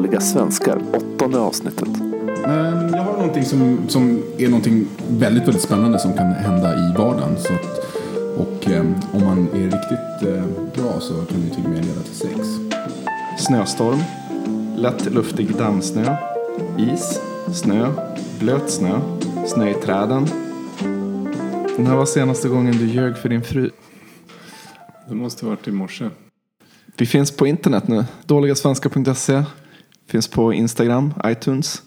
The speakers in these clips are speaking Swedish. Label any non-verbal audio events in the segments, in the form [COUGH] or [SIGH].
Dåliga svenskar, åttonde avsnittet. Men jag har någonting som, som är någonting väldigt, väldigt spännande som kan hända i vardagen. Så att, och eh, om man är riktigt eh, bra så kan det till och med leda till sex. Snöstorm, lätt luftig dammsnö, is, snö, blöt snö, snö i träden. När var senaste gången du ljög för din fru? Det måste ha varit i morse. Vi finns på internet nu. Dåligasvenska.se. Finns på Instagram, iTunes,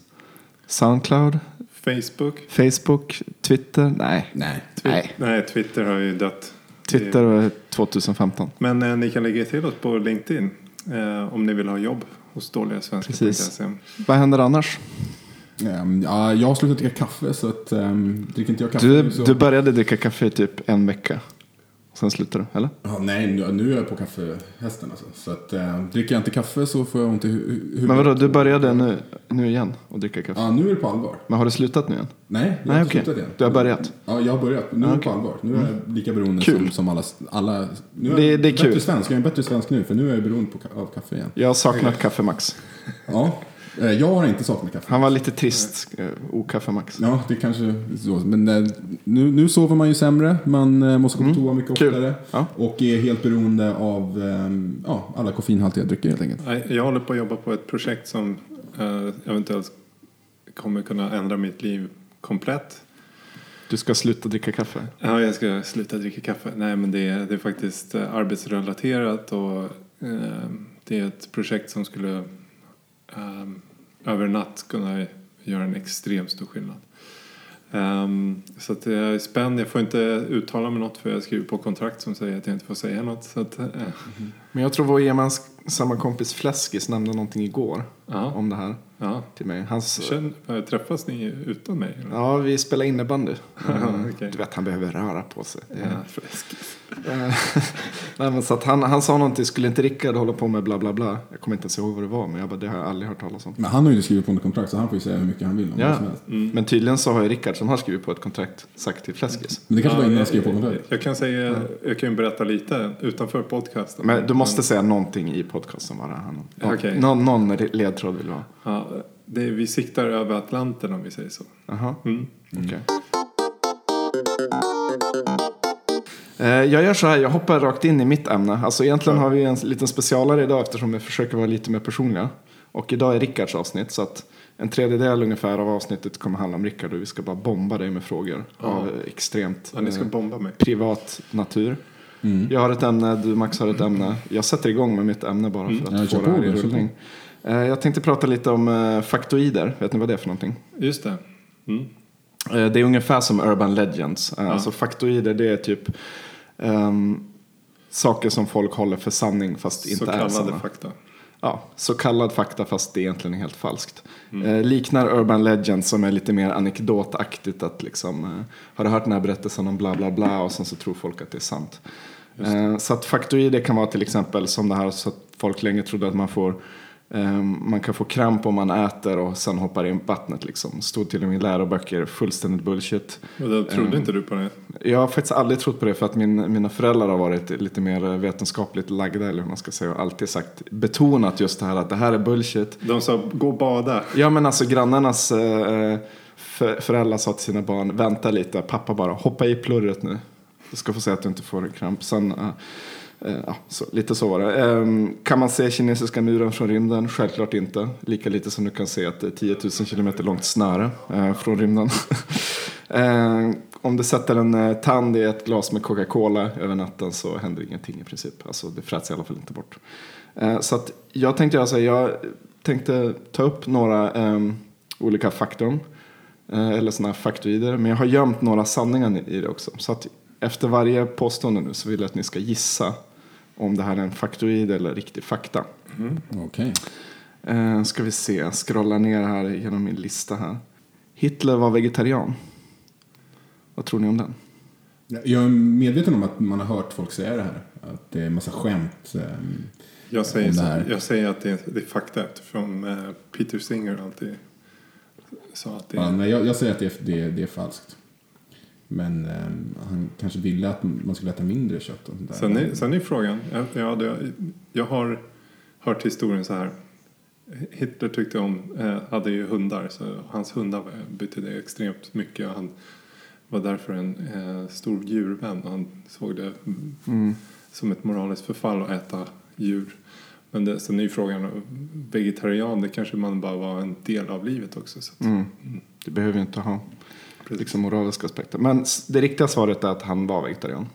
Soundcloud, Facebook. Facebook, Twitter. Nej, Nej. nej. Nej, Twitter har ju dött. Twitter var 2015. Men eh, ni kan lägga till oss på LinkedIn eh, om ni vill ha jobb hos dåliga Precis. Vad händer annars? Ehm, ja, jag har slutat dricka kaffe så att, um, dricker inte jag kaffe Du, nu så... du började dricka kaffe i typ en vecka. Sen slutade du, eller? Ja, nej, nu, nu är jag på kaffehästen alltså. Så att, eh, dricker jag inte kaffe så får jag ont i hu- huvudet. Men vadå, du började nu, nu igen och dricka kaffe? Ja, nu är det på allvar. Men har du slutat nu igen? Nej, jag har Nej, inte slutat igen. Du har börjat? Ja, jag har börjat. Nu är det på allvar. Nu är jag lika beroende Kul. som, som alla, alla... Nu är Det- jag det är bättre kul. Svensk. Jag är en bättre svensk nu för nu är jag beroende på, av kaffe igen. Jag har saknat Kaffe Max. Ja, eh, jag har inte saknat kaffe. Han var lite trist, eh, okaffe Max. Ja, det kanske så. Men eh, nu, nu sover man ju sämre. Man eh, måste gå på toa mycket Kul. oftare. Ja. Och är helt beroende av eh, ja, alla koffeinhaltiga drycker helt enkelt. Nej, Jag håller på att jobba på ett projekt som eh, eventuellt kommer kunna ändra mitt liv komplett. Du ska sluta dricka kaffe. Ja, jag ska sluta dricka kaffe. Nej, men det är, det är faktiskt eh, arbetsrelaterat och eh, det är ett projekt som skulle eh, över en natt kunna göra en extremt stor skillnad. Ehm, så att jag är spänd. Jag får inte uttala mig något för jag skriver på kontrakt som säger att jag inte får säga något. Så att, eh, Men jag tror vår gemensamma kompis Fläskis nämnde någonting igår ja, om det här ja. till mig. Hans, Känn, eh, träffas ni utan mig? Eller? ja, vi spelar innebandy. [LAUGHS] Eh, Okej. Du vet, han behöver röra på sig. Ja. Eh, [LAUGHS] Nej, men så att han, han sa någonting, skulle inte Rickard hålla på med bla bla bla? Jag kommer inte ens ihåg vad det var, men jag bara, det har jag aldrig hört talas om. Men han har ju skrivit på under kontrakt så han får ju säga hur mycket han vill om Ja. helst. Men tydligen så har ju Rickard som har skrivit på ett kontrakt sagt till Fläskis. Men det kanske var innan Ja, han skrev på kontraktet. Jag kan, säga, jag kan ju berätta lite utanför podcasten. Men du måste säga någonting i podcasten bara. Han, Okej. någon, någon ledtråd vill du ha. Ja, det, är- vi siktar över Atlanten om vi säger så. Jaha, Mm. okej. Eh, Jag gör så här, jag hoppar rakt in i mitt ämne. Alltså egentligen har vi en liten specialare idag eftersom vi försöker vara lite mer personliga. Och idag är Rickards avsnitt så att en tredjedel ungefär av avsnittet kommer handla om Rickard och vi ska bara bomba dig med frågor av extremt Ja, ni ska eh, bomba mig. privat natur. Jag har ett ämne, du Max har ett ämne. Jag sätter igång med mitt ämne bara för att Ja, kör få det här i rullning. Eh, Jag tänkte prata lite om eh, faktoider. Vet ni vad det är för någonting? Just det. Mm. Eh, Det är ungefär som urban legends. Eh, Alltså faktoider det är typ ehm, saker som folk håller för sanning fast Så inte är kallade sanna. fakta. Ja, så kallad fakta fast det egentligen är helt falskt. Eh, liknar urban legends som är lite mer anekdotaktigt. Att liksom, eh, har du hört den här berättelsen om bla bla bla och sen så tror folk att det är sant. Eh, så att faktoider kan vara till exempel som det här så att folk länge trodde att man får man kan få kramp om man äter och sen hoppar i vattnet liksom. Stod till och med i läroböcker, fullständigt bullshit. Och då trodde Mm. inte du på det? Jag har faktiskt aldrig trott på det för att min, mina föräldrar har varit lite mer vetenskapligt lagda eller hur man ska säga och alltid sagt betonat just det här att det här är bullshit. De sa gå och bada. Ja men alltså grannarnas eh, för, föräldrar sa till sina barn vänta lite, pappa bara hoppa i plurret nu. Du ska få se att du inte får kramp. Sen, eh, eh, Eh, ja, så, lite så var det. Ehm, kan man se kinesiska muren från rymden? Självklart inte. Lika lite som du kan se ett 10 000 kilometer långt snöre eh, från rymden. [LAUGHS] Ehm, om du sätter en eh, tand i ett glas med Coca-Cola över natten så händer ingenting i princip. Alltså det fräts i alla fall inte bort. Eh, så att jag tänkte göra så jag tänkte ta upp några ehm, olika faktum. Eh, eller sådana här faktoider. Men jag har gömt några sanningar i det också. Så att efter varje påstående nu så vill jag att ni ska gissa om det här är en faktoid eller riktig fakta. Okej. Eh, ska vi se, scrolla ner här genom min lista här. Hitler var vegetarian. Vad tror ni om den? Jag är medveten om att man har hört folk säga det här. Att det är en massa skämt. ehm, Jag säger, Om det så, här. jag säger att det är, det är fakta eftersom eh, Peter Singer alltid sa att det Ja, är... nej, jag, jag säger att det är, det, är- det är falskt. Men ehm, han kanske ville att man skulle äta mindre kött. Och sånt där. Sen är, sen är frågan, jag, jag, hade- jag har hört historien så här. Hitler tyckte om, eh, hade ju hundar så hans hundar betydde extremt mycket. Han var därför en eh, stor djurvän. Han såg det Mm. som ett moraliskt förfall att äta djur. Men det, sen är ju frågan, vegetarian det kanske man bara var en del av livet också. Så att, Mm. Det behöver ju inte ha. Liksom moraliska aspekter. Men det riktiga svaret är att han var vegetarian.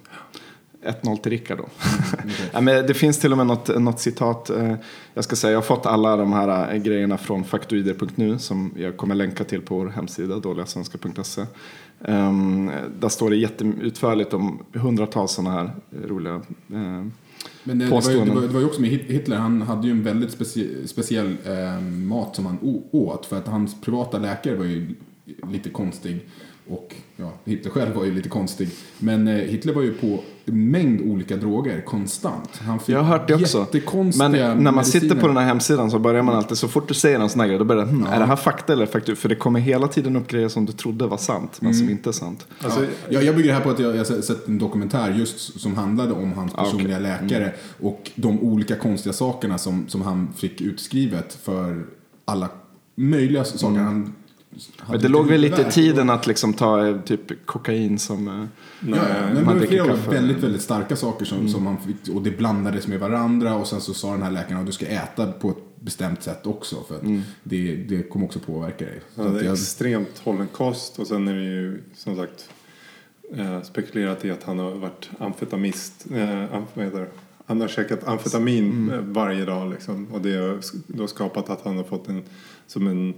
1-0 till Rickard då. [LAUGHS] ja, men det finns till och med något, något citat. Eh, jag ska säga, jag har fått alla de här eh, grejerna från faktoider.nu som jag kommer länka till på vår hemsida dåligasvenska.se. Um, där står det jätteutförligt om hundratals sådana här roliga eh, Men det, det, var ju, det, var, det var ju också med Hit- Hitler, han hade ju en väldigt specie, speciell eh, mat som han åt. För att hans privata läkare var ju lite konstig. Och ja, Hitler själv var ju lite konstig. Men eh, Hitler var ju på en mängd olika droger konstant. Han fick Jag har hört det också. Men när man mediciner. sitter på den här hemsidan så börjar man alltid, så fort du säger en sån här grej, då börjar det, hmm, är det här fakta eller faktur? För det kommer hela tiden upp grejer som du trodde var sant, men Mm. som inte är sant. Alltså, ja, jag, jag bygger det här på att jag, jag har sett en dokumentär just som handlade om hans Ah, personliga läkare och de olika konstiga sakerna som, som han fick utskrivet för alla möjliga saker han Mm. Men det låg väl lite i tiden att liksom ta eh, typ kokain som... eh, Ja, nej, men det man var dricker flera kaffe. väldigt, väldigt starka saker som, Mm. som man fick, och det blandades med varandra och sen så sa den här läkaren att du ska äta på ett bestämt sätt också för att Mm. det, det kommer också påverka dig. Så Ja, det är jag, extremt hållen kost och sen är det ju som sagt eh, spekulerat i att han har varit amfetamist. Eh, am, vad heter det? Han har käkat amfetamin Mm. varje dag liksom, och det har då skapat att han har fått en som en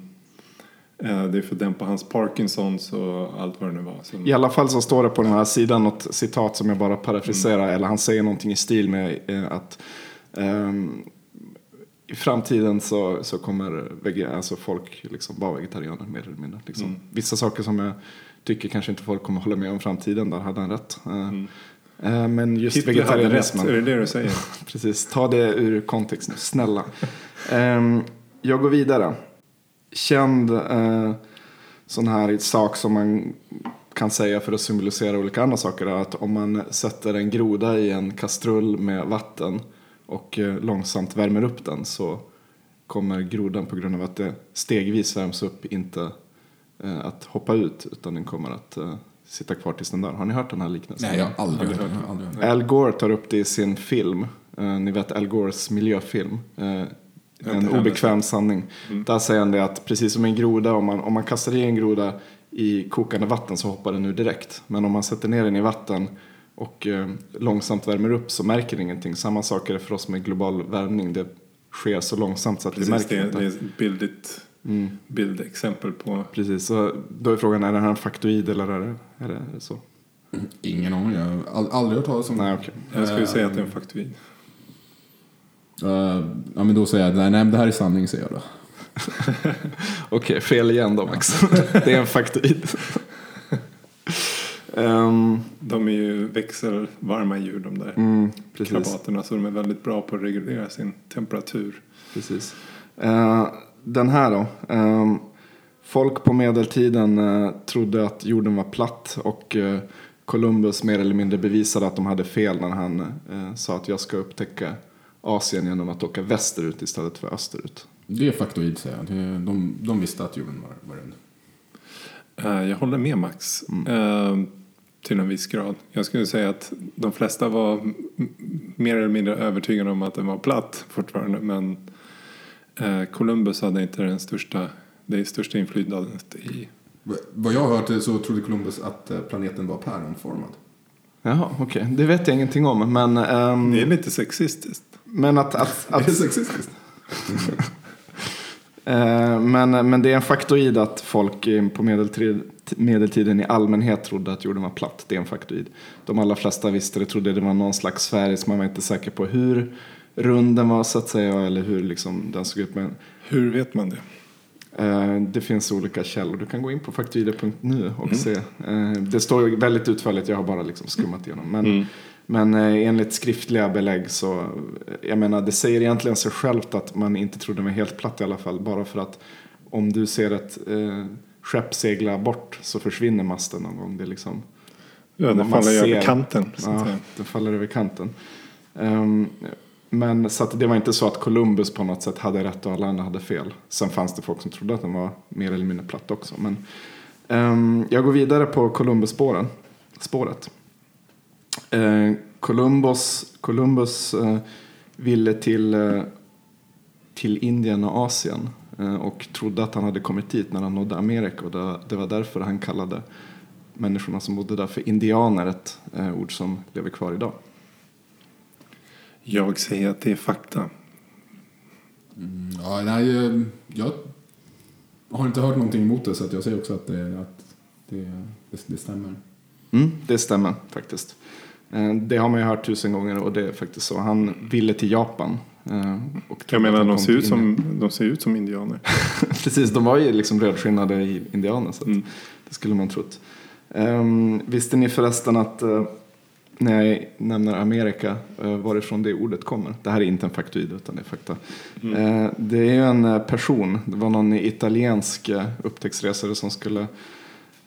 det är för att dämpa hans Parkinsons och allt vad det nu var. I alla fall så står det på den här sidan något citat som jag bara parafraserar. Mm. Eller han säger någonting i stil med eh, att ehm, i framtiden så, så kommer alltså folk liksom vara vegetarianer mer eller mindre. Liksom. Mm. Vissa saker som jag tycker kanske inte folk kommer hålla med om framtiden. Där hade han rätt. Eh, Mm. eh, men just Hitler hade rätt, vegetarianismen. är det det du säger? [LAUGHS] Precis, ta det ur kontext nu, snälla. Ehm, jag går vidare. Känd eh, sån här sak som man kan säga för att symbolisera olika andra saker är att om man sätter en groda i en kastrull med vatten och eh, långsamt värmer upp den så kommer grodan på grund av att det stegvis värms upp inte eh, att hoppa ut utan den kommer att eh, sitta kvar tills den dör. Har ni hört den här liknelsen? nej, jag har aldrig Aldrig hört aldrig det. Al Gore tar upp det i sin film. Ni vet Al Gores miljöfilm. Eh, en obekväm sanning. Där säger han det att precis som en groda, om man, om man kastar i en groda i kokande vatten så hoppar den ur direkt. Men om man sätter ner den i vatten och eh, långsamt värmer upp så märker den ingenting. Samma sak är det för oss med global värmning. Det sker så långsamt så att vi Precis, märker det, inte. det är ett bildigt Mm, bildexempel på precis, så då är frågan, är det här en faktoid eller är det, är det, så? Ingen aning, jag har all, aldrig hört talas om det. Nej, okej. Jag skulle säga att det är en faktoid. Eh, ja, men då säger jag, nej, nej det här är sanning säger jag då. [LAUGHS] Okej, fel igen då Max. [LAUGHS] det är en faktoid. [LAUGHS] Ehm, De är ju växelvarma djur de där mm, krabaterna så de är väldigt bra på att reglera sin temperatur. precis. Eh, den här då. Ehm, folk på medeltiden eh, trodde att jorden var platt och eh, Columbus mer eller mindre bevisade att de hade fel när han sa att jag ska upptäcka Asien genom att åka västerut istället för österut. Det är faktoid säger jag. De, de visste att jorden var, var rund. Eh, Jag håller med Max Mm. eh, till en viss grad. Jag skulle säga att de flesta var mer eller mindre övertygade om att den var platt fortfarande. Men eh, Columbus hade inte den största, det största inflytandet i Vad jag har hört så trodde Columbus att planeten var päronformad. Jaha, okej. Det vet jag ingenting om. Men, ehm, Det är lite sexistiskt. Men att, att, [LAUGHS] Är det att, sexistiskt? [LAUGHS] Eh, men, men det är en faktoid att folk på medeltid, medeltiden i allmänhet trodde att jorden var platt. Det är en faktoid. De allra flesta visste det, trodde det var någon slags sfär, så man var inte säker på hur rund den var så att säga, eller hur liksom den såg ut. Men Hur vet man det? eh, det finns olika källor. Du kan gå in på faktoider.nu och se. Eh, det står väldigt utförligt, jag har bara liksom skummat igenom. Men, men eh, enligt skriftliga belägg så, jag menar det säger egentligen sig självt att man inte trodde den var helt platt i alla fall. Bara för att om du ser ett eh, skepp segla bort så försvinner masten någon gång. Det liksom, Ja, det Man faller ser- över kanten. Ja, den faller över kanten. Ehm, men så det var inte så att Columbus på något sätt hade rätt och alla andra hade fel. Sen fanns det folk som trodde att den var mer eller mindre platt också. Men, ehm, jag går vidare på Columbus-spåren. Eh, Columbus, Columbus eh, ville till, eh, till Indien och Asien eh, och trodde att han hade kommit dit när han nådde Amerika och det, det var därför han kallade människorna som bodde där för indianer, ett eh, ord som lever kvar idag. Jag säger att det är fakta. Ja, nej, jag har inte hört någonting emot det så att jag säger också att det, att det, det, det stämmer. Mm, det stämmer faktiskt. Eh, Det har man ju hört tusen gånger och det är faktiskt så. Han ville till Japan. eh, Och Jag menar, de ser, ut som, de ser ut som indianer. [LAUGHS] Precis, de var ju liksom rödskinnade i indianer så Mm. det skulle man trott. Um, visste ni förresten att eh, när jag nämner Amerika uh, varifrån det ordet kommer? Det här är inte en faktoid utan det är fakta. Eh, det är ju en person, det var någon italiensk uh, upptäcktsresare som skulle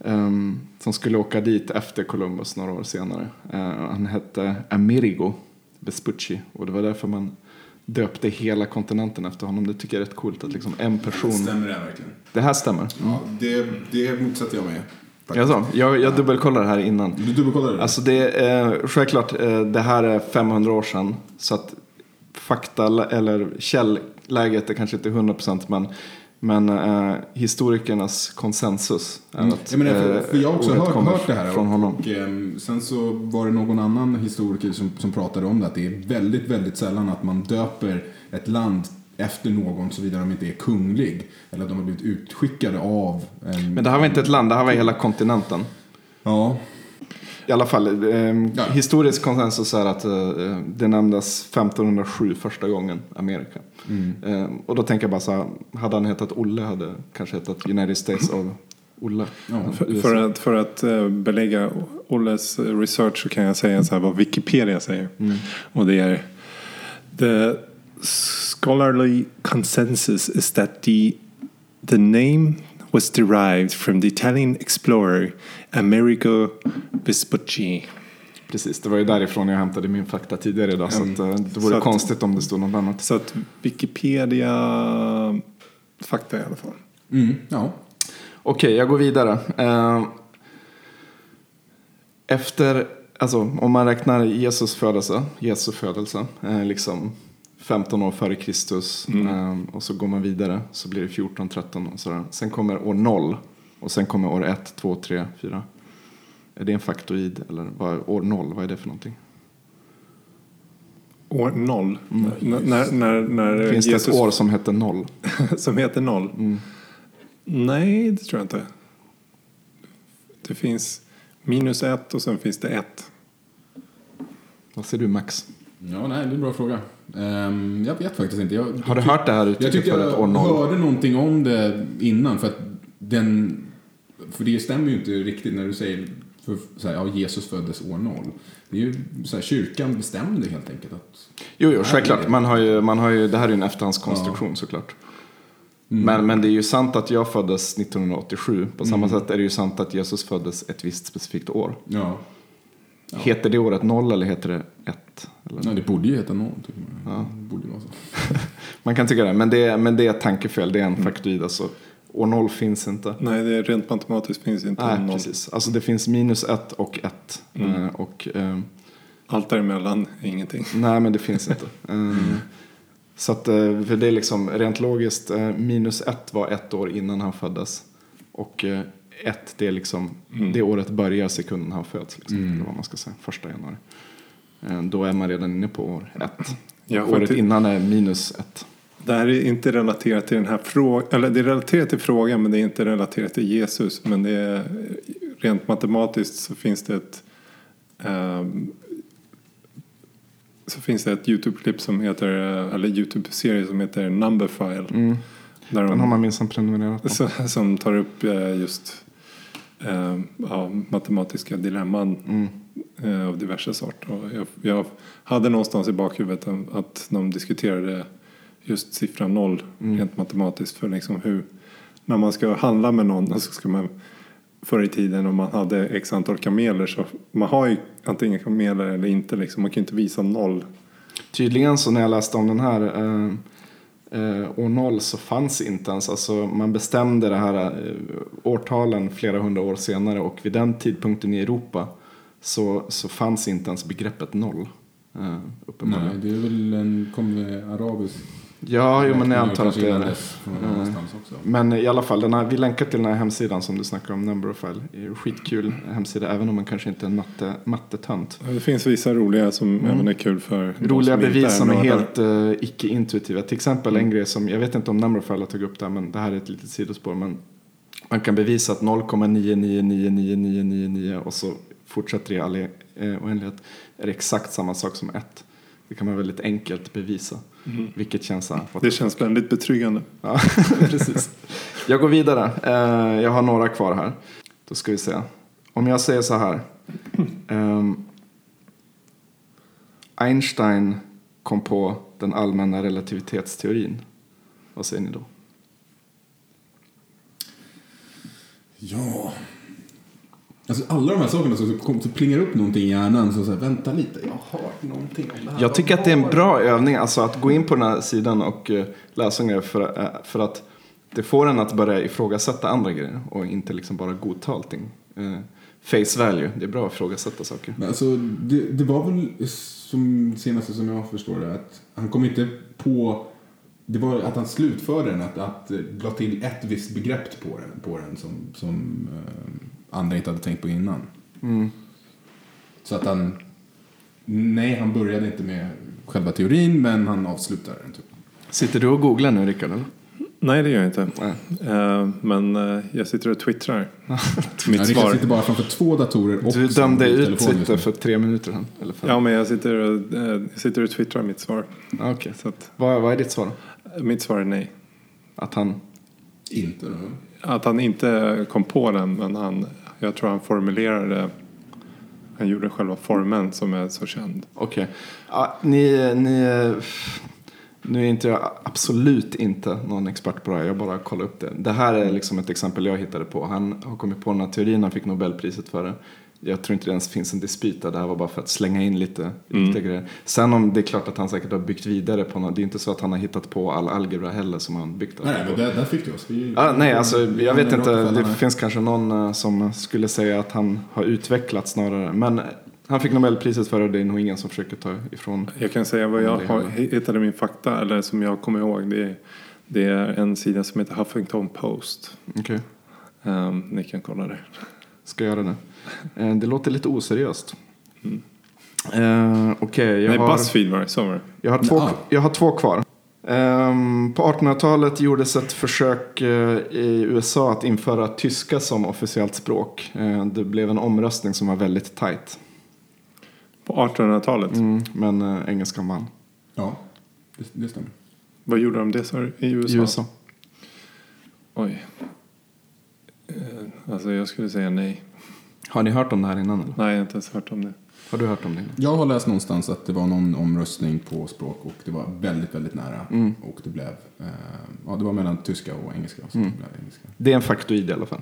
ehm, som skulle åka dit efter Columbus några år senare. Eh, han hette Amerigo Vespucci och det var därför man döpte hela kontinenten efter honom. Det tycker jag är rätt coolt att liksom en person Stämmer det verkligen? det här stämmer. Ja, det, det motsätter jag mig. faktiskt. Jag, jag, dubbelkollar det här innan. Du dubbelkollade det? Alltså det är självklart, eh, det här är 500 år sedan. Så att fakta eller källläget är kanske inte 100% men, men eh, historikernas konsensus är Mm. att menar, för, eh, för jag har också ordet hört, hört det här. från honom. Och, ehm, sen så var det någon annan historiker som, som pratade om det. Att det är väldigt, väldigt sällan att man döper ett land efter någon såvida de inte är kunglig. Eller att de har blivit utskickade av en... Men det här var inte ett land, det här var hela kontinenten. Ja, I alla fall, eh, Ja. historisk konsensus är att eh, det nämndes 1507 första gången Amerika. Mm. Eh, och då tänker jag bara så här, hade han hetat Olle hade kanske hetat United States of Olle. ja. För, för att, för att eh, belägga Olles research så kan jag säga så här vad Wikipedia säger. Och det är The scholarly consensus is that the, the name was derived from the Italian explorer Amerigo Vespucci. Precis, det var ju därifrån jag hämtade min fakta tidigare idag. Så att, eh, det vore Så att- konstigt om det stod något annat. Så att Wikipedia fakta i alla fall. Mm, ja. Okej, jag går vidare. Eh, Efter, alltså om man räknar Jesus födelse, Jesu födelse, eh, liksom 15 år före Kristus eh, och så går man vidare så blir det 14, 13 och sådär. Sen kommer år 0 och sen kommer år 1, 2, 3, 4. Är det en faktoid eller vad, år 0, vad är det för någonting? År noll. N- när, när, när Finns Jesus, det ett år som heter 0? [LAUGHS] som heter noll? Nej, det tror jag inte. Det finns minus ett och sen finns det ett. Vad säger du Max? Ja, nej, det är en bra fråga. Ehm, jag vet faktiskt inte. Jag, Har du hört det här Jag uttrycket tyckte jag år 0? hörde någonting om det innan. För att den... För det stämmer ju inte riktigt när du säger för, så här, ja, Jesus föddes år 0. Det är ju så här, kyrkan bestämde helt enkelt att... Jo, jo, självklart. Man har ju, man har ju, det här är ju en efterhandskonstruktion såklart. Men, men det är ju sant att jag föddes 1987. På samma sätt är det ju sant att Jesus föddes ett visst specifikt år. Ja. Heter det året 0 eller heter det 1? Eller? ja, det borde ju heta. Tycker man. Ja. Det borde vara så. [LAUGHS] Man kan tycka det, men det, är- men det är ett tankefel. Det är en faktoid. Alltså, år 0 finns inte. Nej, det är rent matematiskt finns inte Nej, noll. precis. Alltså det finns minus 1 och 1. Eh, och, eh, Allt däremellan är ingenting. nej, men det finns inte. [LAUGHS] Eh, Så att, eh, för det är liksom rent logiskt, eh, minus 1 var ett år innan han föddes. Och 1 det är liksom, det året börjar sekunden han föds. Liksom, Eller vad man ska säga, första januari. Eh, Då är man redan inne på år 1. Jag har Året faktiskt- innan är minus 1. Det här är inte relaterat till den här frågan, eller det är relaterat till frågan men det är inte relaterat till Jesus. Men det är rent matematiskt så finns det ett ehm, så finns det ett YouTube-klipp som heter, eller YouTube-serie som heter Numberfile. Mm. Där Den har de, man minsann prenumererat på. [LAUGHS] som tar upp eh, just eh, ja, matematiska dilemman Mm. eh, av diverse sort. Och jag, jag hade någonstans i bakhuvudet att de diskuterade just siffran noll Mm. rent matematiskt. För liksom hur, när man ska handla med någon så ska man förr i tiden om man hade x antal kameler så man har ju antingen kameler eller inte liksom. Man kan ju inte visa noll Tydligen så när jag läste om den här eh, eh, år 0 så fanns inte ens, alltså man bestämde det här eh, årtalen flera hundra år senare och vid den tidpunkten i Europa så, så fanns inte ens begreppet noll. Eh, uppenbarligen. Nej, det är väl en, kommer arabisk Ja, jo, men jag antar att det är det. också. Men i alla fall, den här, vi länkar till den här hemsidan som du snackar om, Number of File. Det är ju skitkul hemsida, även om man kanske inte är en matte, mattetönt. Ja, Det finns vissa roliga som även är kul för Roliga bevis som är helt uh, icke-intuitiva. Till exempel en grej som, jag vet inte om Number of File har tagit upp det här, men det här är ett litet sidospår. Men man kan bevisa att 0,999999 och så fortsätter det i all eh, oändlighet är exakt samma sak som 1. Det kan man väldigt enkelt bevisa. Vilket känns så här. Det känns väldigt betryggande. Ja, [LAUGHS] precis. Jag går vidare. Eh, jag har några kvar här. Då ska vi se. Om jag säger så här. Ehm, Einstein kom på den allmänna relativitetsteorin. Vad säger ni då? Ja. Alltså alla de här sakerna så, kom, så plingar upp någonting i hjärnan. Så, så här, vänta lite, jag har hört någonting om det här. Jag tycker att det är en bra övning. Alltså att gå in på den här sidan och eh, läsa en grej för, eh, för att det får en att börja ifrågasätta andra grejer och inte liksom bara godta allting. Eh, face value, det är bra att ifrågasätta saker. Men alltså, det, det var väl som senaste som jag förstår det att han kom inte på det var att han slutförde den, att, att la till ett visst begrepp på den, på den som, som andra inte hade tänkt på innan. Mm. Så att han, nej han började inte med själva teorin men han avslutade den. Typ. Sitter du och googlar nu Rickard? Eller? Nej, det gör jag inte. Nej. Eh, men eh, jag sitter och twittrar. [LAUGHS] Ja, Mitt Rickard svar. sitter bara framför två datorer och Du dömde ut Twitter för tre minuter sedan. Eller fem. Ja, men jag sitter och, jag sitter och twittrar mitt svar. Okej. Så att, Vad, vad är ditt svar? eh, mitt svar är nej. Att han... Inte då. Att han inte kom på den, men han, jag tror han formulerade, han gjorde själva formeln som är så känd. Okej. Ja, ni, ni, nu är inte jag absolut inte någon expert på det här. Jag bara kollar upp det. Det här är liksom ett exempel jag hittade på. Han har kommit på den här teorin. Han fick Nobelpriset för det. Jag tror inte det ens finns en dispyt där. Det här var bara för att slänga in lite riktiga grejer. Sen om det är klart att han säkert har byggt vidare på något. Det är inte så att han har hittat på all algebra heller som han byggt Nej, på. men där, där fick du oss. Vi, Ja, nej, alltså jag vet inte. Det finns kanske någon eh, som skulle säga att han har utvecklats snarare. Men eh, han fick Nobelpriset för det och det är nog ingen som försöker ta ifrån. Jag kan säga vad jag Det har, hittade min fakta, eller som jag kommer ihåg. Det är, det är en sida som heter Huffington Post. Okej, Um, ni kan kolla det. ska göra det. Eh, Det låter lite oseriöst. Eh, Okej, jag, Nej, har, Buzzfeed var det, så var det. jag, har två, Ja. jag har två kvar. Ehm, på 1800-talet gjordes ett försök eh, i USA att införa tyska som officiellt språk. Eh, det blev en omröstning som var väldigt tajt. På 1800-talet. Mm, men eh, engelskan vann. Ja, det, det stämmer. Vad gjorde de det du? I USA? I USA. Oj. Alltså jag skulle säga nej. Har ni hört om det här innan? Eller? Nej, jag har inte ens hört om det. Har du hört om det? Jag har läst någonstans att det var någon omröstning på språk och det var väldigt, väldigt nära. Mm. Och det blev, eh, ja det var mellan tyska och engelska. Så Mm. det blev engelska. Det är en faktoid i alla fall.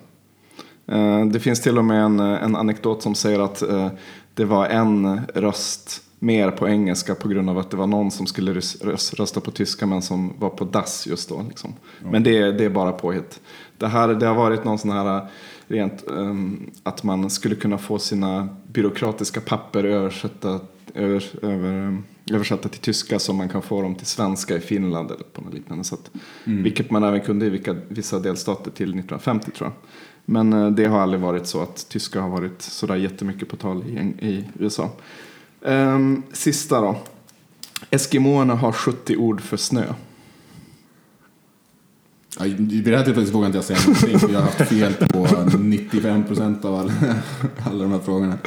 Eh, Det finns till och med en, en anekdot som säger att eh, det var en röst mer på engelska på grund av att det var någon som skulle rös- rös- rösta på tyska men som var på dass just då. Liksom. Men det, är- det är bara påhitt. Det, här, det har varit någon sån här eh, rent ehm, att man skulle kunna få sina byråkratiska papper översätta, över, över, ehm, översatta till tyska som man kan få dem till svenska i Finland eller på något liknande sätt. Vilket man även kunde i vilka, vissa delstater till 1950 tror jag. Men eh, det har aldrig varit så att tyska har varit sådär jättemycket på tal i, i USA. Ehm, sista då. Eskimoerna har 70 ord för snö. Ja, vid det här tillfället vågar inte jag säga någonting för jag har haft fel på 95 procent av alla, [LAUGHS] alla de här frågorna.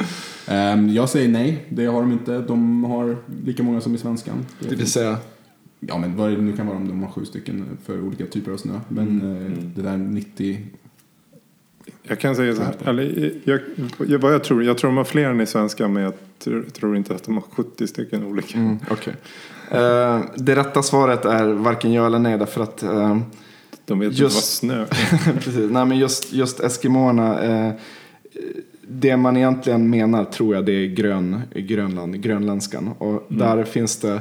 Ehm, jag säger nej, det har de inte. De har lika många som i svenskan. Det vill säga, Ja, men vad det nu kan vara om de har sju stycken för olika typer av snö. Men eh, det där 90... Jag kan säga så här. Eller, jag, jag, vad jag, tror, jag tror de har fler än i svenska men jag tror, tror inte att de har 70 stycken olika. mm, okej. Eh, det rätta svaret är varken ja eller nej därför att eh, De vet Just- inte vad snö. [LAUGHS] Precis. Nej, men just, just Eskimoerna. Eh, det man egentligen menar tror jag det är grön, Grönland, grönländskan. Och där finns det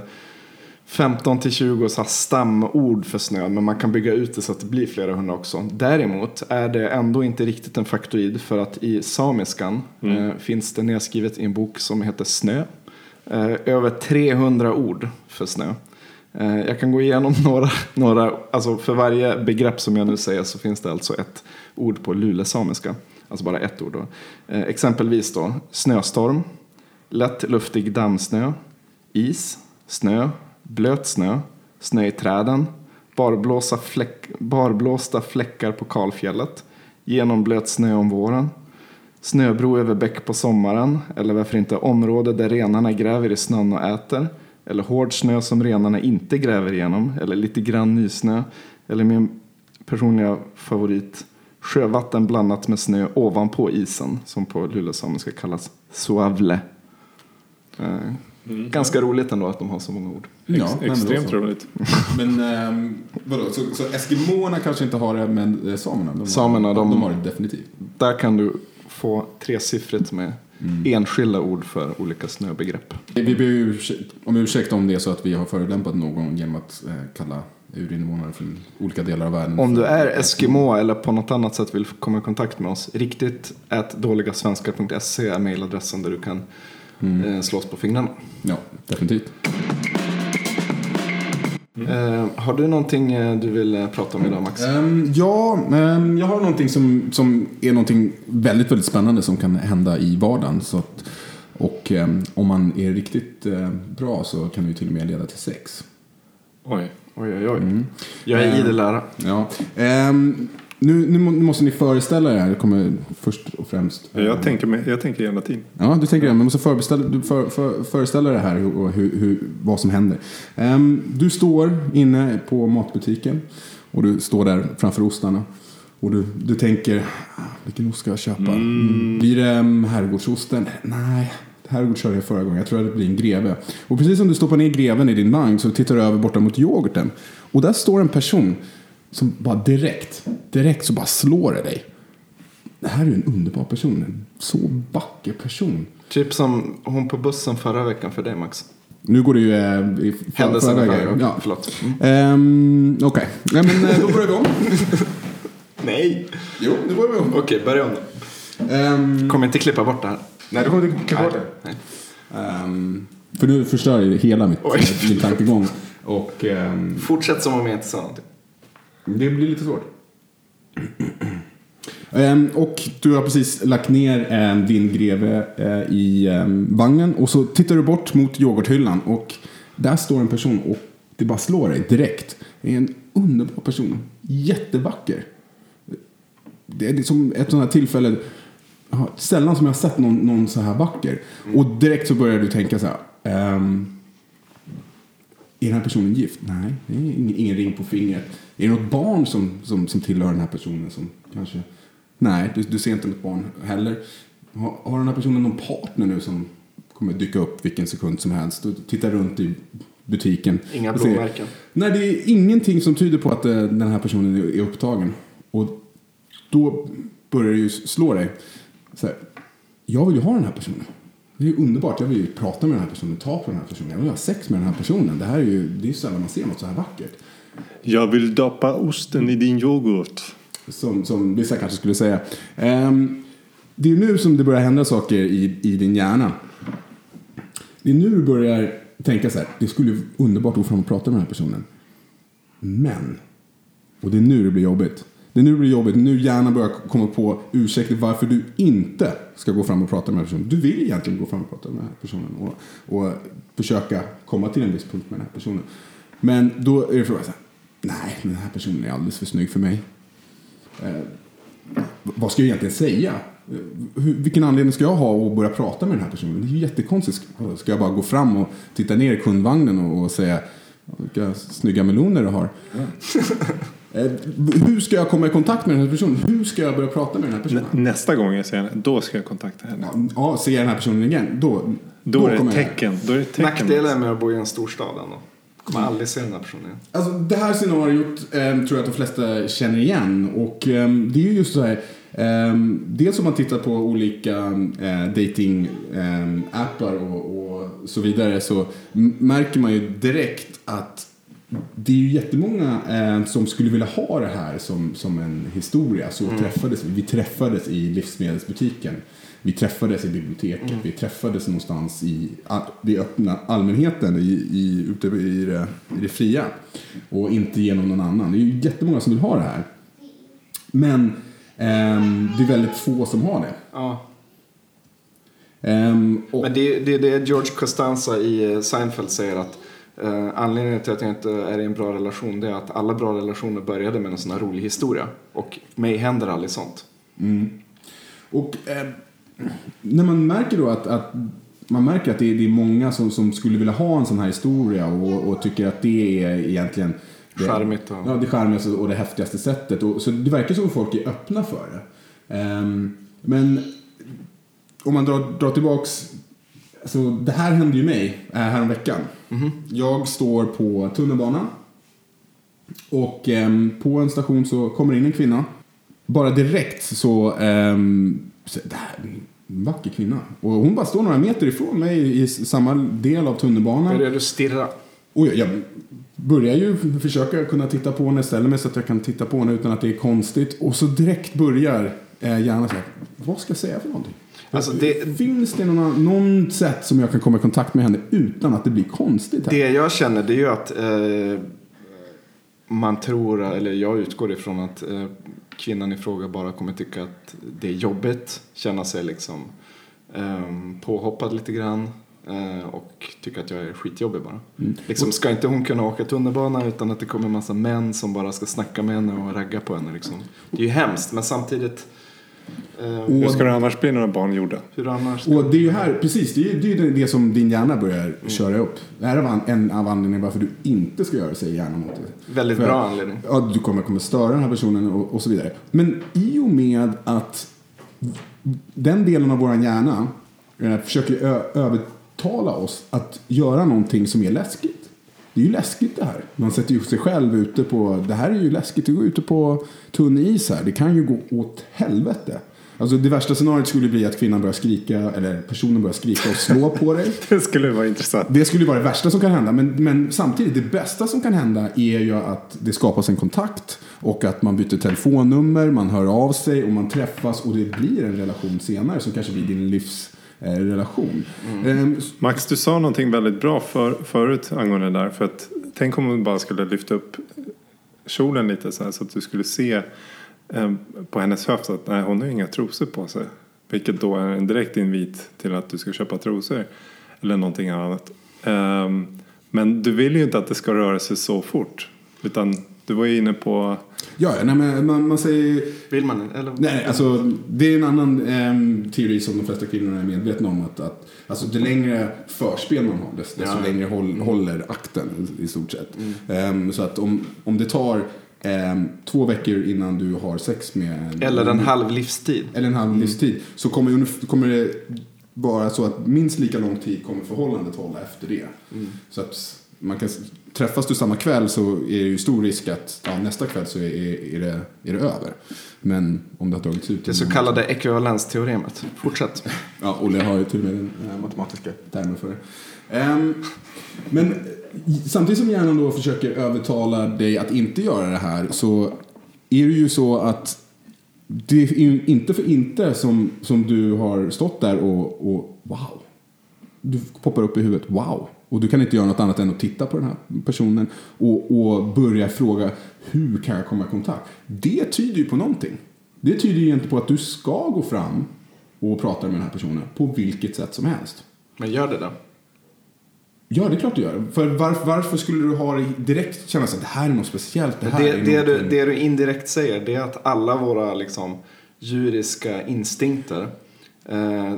15 till 20 så här stamord för snö, men man kan bygga ut det så att det blir flera hundra också. Däremot är det ändå inte riktigt en faktoid för att i samiskan eh, finns det nedskrivet i en bok som heter Snö. Eh, över 300 ord för snö. Eh, jag kan gå igenom [LAUGHS] några, några, alltså för varje begrepp som jag nu säger så finns det alltså ett ord på lulesamiska. Alltså bara ett ord då. Eh, exempelvis då snöstorm, lätt luftig dammsnö, is, snö, blöt snö, snö i träden, barblåsa fläck, barblåsta fläckar på kalfjället, genomblöt snö om våren, snöbro över bäck på sommaren, eller varför inte område där renarna gräver i snön och äter, eller hård snö som renarna inte gräver igenom, eller lite grann nysnö, eller min personliga favorit, sjövatten blandat med snö ovanpå isen, som på lulesamiska kallas suavle. Eh, Eh, Ganska roligt ändå att de har så många ord. Ja, Extremt roligt. Men ehm, vadå, så, så Eskimoerna kanske inte har det, men eh, samerna? De, Samerna, har, de- de har det definitivt. Där kan du få tresiffrigt med enskilda ord för olika snöbegrepp. Vi ber ursäkt- om ursäkt om det är så att vi har förolämpat någon genom att eh, kalla urinvånare från olika delar av världen. Om du är Eskimo eller på något annat sätt vill komma i kontakt med oss, riktigt dåligasvenskar.se är mejladressen där du kan eh, slåss på fingrarna. Ja, definitivt. Eh, har du någonting eh, du vill prata om idag Max? Ehm, ja, ehm, jag har någonting som, som är någonting väldigt, väldigt spännande som kan hända i vardagen. Så att, och ehm, om man är riktigt eh, bra så kan det ju till och med leda till sex. Oj. Oj, oj, oj. Jag är idel ära. Ja. Nu, nu må- nu måste ni föreställa er, det kommer först och främst. Jag tänker, med, jag tänker hela tiden. Ja, du tänker det. Men måste föreställa, för, för, föreställa dig här hur, hur, hur, vad som händer. Ehm, du står inne på matbutiken och du står där framför ostarna. Och du, du tänker, "Ah, vilken ost ska jag köpa? Mm. Blir det um, herrgårdsosten? Nej, herrgård körde jag förra gången. Jag tror att det blir en greve. Och precis som du stoppar ner greven i din vagn så tittar du över borta mot yoghurten. Och där står en person som bara direkt, direkt så bara slår det dig. Det här är ju en underbar person. En så vacker person. Typ som hon på bussen förra veckan för dig Max. Nu går det ju eh, i Händelsen förra, Ja. Förlåt. Ehm, Okej, Nej, men eh, då börjar vi om. Nej. jo, nu börjar vi om. Okej, börja om då. Ehm, Kommer inte klippa bort det här. nej, du kommer inte klippa bort det. Nej. Ehm, för nu förstör ju hela mitt, Oj. min tankegång. Och ehm, Fortsätt som om jag inte sa någonting det blir lite svårt. Um, [CLEARS THROAT] och du har precis lagt ner um, din greve uh, i um, vagnen och så tittar du bort mot yoghurthyllan och där står en person och det bara slår dig direkt. Det är en underbar person. Jättevacker. Det är som ett sånt här tillfälle. Sällan som jag har sett någon, någon så här vacker. Och direkt så börjar du tänka så här. är den här personen gift? Nej, det är ingen, ingen ring på fingret. Är det något barn som, som, som tillhör den här personen som kanske... Nej, du, du ser inte något barn heller. Har, har den här personen någon partner nu som kommer dyka upp vilken sekund som helst? Du tittar runt i butiken. Inga blåmärken. Nej, det är ingenting som tyder på att eh, den här personen är, är upptagen. Och då börjar det ju slå dig. Så här, jag vill ju ha den här personen. Det är ju underbart. Jag vill ju prata med den här personen, ta på den här personen. Jag vill ha sex med den här personen. Det här är ju det är ju sällan man ser något så här vackert. Jag vill doppa osten i din yoghurt. Som, som vissa kanske skulle säga. Um, det är nu som det börjar hända saker i, i din hjärna. Det är nu du börjar tänka så här. Det skulle ju underbart att gå fram och prata med den här personen. Men. Och det är nu det blir jobbigt. Det är nu det blir jobbigt. Nu hjärnan börjar komma på ursäkter varför du inte ska gå fram och prata med den här personen. Du vill egentligen gå fram och prata med den här personen. Och, och försöka komma till en viss punkt med den här personen. Men då är det frågan så här. Nej, den här personen är alldeles för snygg för mig. Eh, vad ska jag egentligen säga? Eh, Hur, vilken anledning ska jag ha att börja prata med den här personen? Det är ju jättekonstigt. Ska jag bara gå fram och titta ner i kundvagnen och, och säga vilka snygga meloner du har? [LAUGHS] Eh, hur ska jag komma i kontakt med den här personen? Hur ska jag börja prata med den här personen? Nä- Nästa gång jag ser henne, då ska jag kontakta henne. Ja, ser jag den här personen igen, då, Då är det tecken. Då är det tecken. Nackdelen med att bo i en storstad ändå. Kommer aldrig se den här personen igen. Alltså, det här scenariot eh, tror jag att de flesta känner igen. Och eh, det är ju just så här. Um, dels om man tittar på olika uh, dating um, appar och, och, så vidare så märker man ju direkt att det är ju jättemånga eh, som skulle vilja ha det här som, som en historia. Så mm. träffades vi. Vi träffades i livsmedelsbutiken. Vi träffades i biblioteket. Mm. Vi träffades någonstans i det öppna allmänheten, i, i, ute i det, i det fria. Och inte genom någon annan. Det är ju jättemånga som vill ha det här. Men Um, det är väldigt få som har det. Ja. Och... Men det, det är det George Costanza i eh, Seinfeld säger att uh, anledningen till att jag inte är i en bra relation det är att alla bra relationer började med en sån här rolig historia. Och mig händer aldrig sånt. Mm. Och eh, när man märker då att, att man märker att det är, det är många som, som skulle vilja ha en sån här historia och, och tycker att det är egentligen Charmigt. Och... Ja, det charmigaste och det häftigaste sättet. Och, så det verkar som att folk är öppna för det. Um, men om man drar, drar tillbaks. Alltså, det här hände ju mig äh, häromveckan. Mm -hmm. Jag står på tunnelbanan. Och um, på en station så kommer in en kvinna. Bara direkt så, um, så det här är en vacker kvinna. Och hon bara står några meter ifrån mig i samma del av tunnelbanan. Börjar du stirra? Och jag, jag börjar ju försöka kunna titta på henne, ställa mig så att jag kan titta på henne utan att det är konstigt. Och så direkt börjar eh, hjärnan säga, vad ska jag säga för någonting? Alltså det, Finns det någon, någon sätt som jag kan komma i kontakt med henne utan att det blir konstigt? Här? Det jag känner det är ju att eh, man tror, eller jag utgår ifrån att eh, kvinnan i fråga bara kommer tycka att det är jobbigt, känna sig liksom eh, påhoppad lite grann. Eh, och tycker att jag är skitjobbig bara. Mm. Liksom, ska inte hon kunna åka tunnelbana utan att det kommer en massa män som bara ska snacka med henne och ragga på henne. Liksom. Det är ju hemskt men samtidigt Uh, hur ska det annars bli när barn gjorda? Hur annars? Och det är ju här, precis, det är ju det, det, som din hjärna börjar mm. köra upp. Det här är en av anledningarna varför du inte ska göra sig hjärnan mot det. Väldigt För, bra anledning. Ja, du kommer, kommer störa den här personen och, och så vidare. Men i och med att den delen av vår hjärna eh, försöker över övertala oss att göra någonting som är läskigt. Det är ju läskigt det här. Man sätter ju sig själv ute på, det här är ju läskigt, att gå ute på tunn is här. Det kan ju gå åt helvete. Alltså det värsta scenariot skulle bli att kvinnan börjar skrika, eller personen börjar skrika och slå på dig. [LAUGHS] det skulle vara intressant. Det skulle vara det värsta som kan hända. Men, men samtidigt, det bästa som kan hända är ju att det skapas en kontakt. Och att man byter telefonnummer, man hör av sig och man träffas och det blir en relation senare som kanske blir din livs Eh, relation. Mm. Max, du sa någonting väldigt bra för, förut angående det där. För att, tänk om hon bara skulle lyfta upp kjolen lite så, här, så att du skulle se på hennes höft att nej, hon har inga trosor på sig. Vilket då är en direkt invit till att du ska köpa trosor. Eller någonting annat. Eh, men du vill ju inte att det ska röra sig så fort. Utan du var ju inne på... Ja, nej, men man, man säger... Vill man eller? Nej, alltså det är en annan eh, teori som de flesta kvinnor är medvetna om. Att, att alltså, det längre förspel man har, desto, ja. längre håll, håller akten i stort sett. Mm. Eh, så att om, om det tar två veckor innan du har sex med... Eller en halv livstid. Eller en halv mm. livstid. Så kommer, kommer det vara så att minst lika lång tid kommer förhållandet hålla efter det. Mm. Så att man kan, träffas du samma kväll så är det ju stor risk att ja, nästa kväll så är, är, det, är det över. Men om det har dragits ut. Det så kallade ekvivalensteoremet. Fortsätt. [LAUGHS] ja, Olle har ju till och med den äh, matematiska termen för det. Um, men samtidigt som hjärnan då försöker övertala dig att inte göra det här så är det ju så att det är ju inte för inte som, som du har stått där och, och wow. Du poppar upp i huvudet, wow. Och du kan inte göra något annat än att titta på den här personen och, och börja fråga hur kan jag komma i kontakt? Det tyder ju på någonting. Det tyder ju inte på att du ska gå fram och prata med den här personen på vilket sätt som helst. Men gör det då? Ja, det är klart du gör. För varför, varför skulle du ha det direkt känna att det här är något speciellt? Det, det, det, du, det, du, indirekt säger det är att alla våra liksom, djuriska instinkter eh,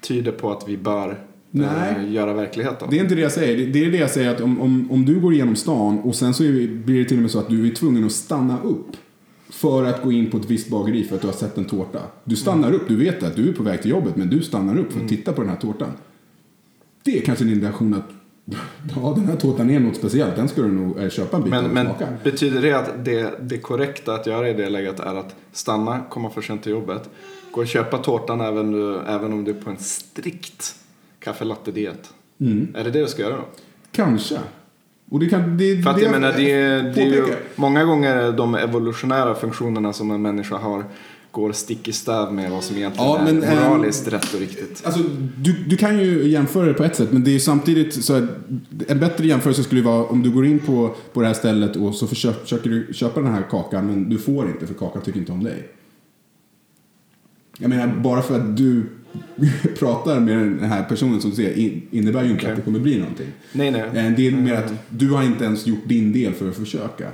tyder på att vi bör Nej. Eh, göra verklighet av. Det är inte det jag säger. Det är det jag säger att om, om, om du går igenom stan och sen så blir det till och med så att du är tvungen att stanna upp för att gå in på ett visst bageri för att du har sett en tårta. Du stannar mm. upp, du vet att du är på väg till jobbet men du stannar upp för att mm. titta på den här tårtan. Det är kanske en indikation att [LAUGHS] Ja, den här tårtan är något speciellt. Den ska du nog eh, köpa en bit Men, av men smaka. betyder det att det, det korrekta att göra i det läget är att stanna, komma för sent till jobbet, gå och köpa tårtan även, även om du är på en strikt kaffelatte-diet? Mm. Är det det du ska göra då? Kanske. Och det kan... Det, För att det, jag menar, det, är- det är ju många gånger de evolutionära funktionerna som en människa har går stick i stäv med vad som egentligen Ja, men, är ehm, moraliskt rätt och riktigt. Alltså, du, du kan ju jämföra det på ett sätt, men det är ju samtidigt så att en bättre jämförelse skulle vara om du går in på, på det här stället och så försöker, försöker du köpa den här kakan, men du får inte för kakan tycker inte om dig. Jag menar, bara för att du [LAUGHS] pratar med den här personen som du ser in- innebär ju inte Okej. att det kommer bli någonting. Nej, nej. Eh, Det är mer att du har inte ens gjort din del för att försöka.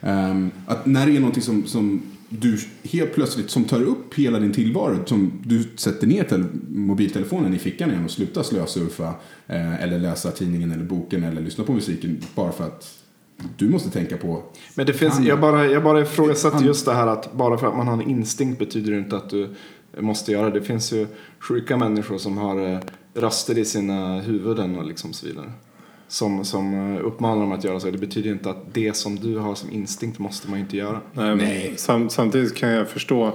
Ehm, att när det är någonting som, som du helt plötsligt som tar upp hela din tillvaro, som du sätter ner tel- mobiltelefonen i fickan igen och slutar slösurfa eh, eller läsa tidningen eller boken eller lyssna på musiken bara för att du måste tänka på Men det finns, jag bara, jag bara ifrågasätter just det här att bara för att man har en instinkt betyder det inte att du måste göra det. Det finns ju sjuka människor som har eh, röster i sina huvuden och liksom så vidare. Som, som eh, uppmanar dem att göra så. Det betyder inte att det som du har som instinkt måste man inte göra. Nej, Nej. Sam, samtidigt kan jag förstå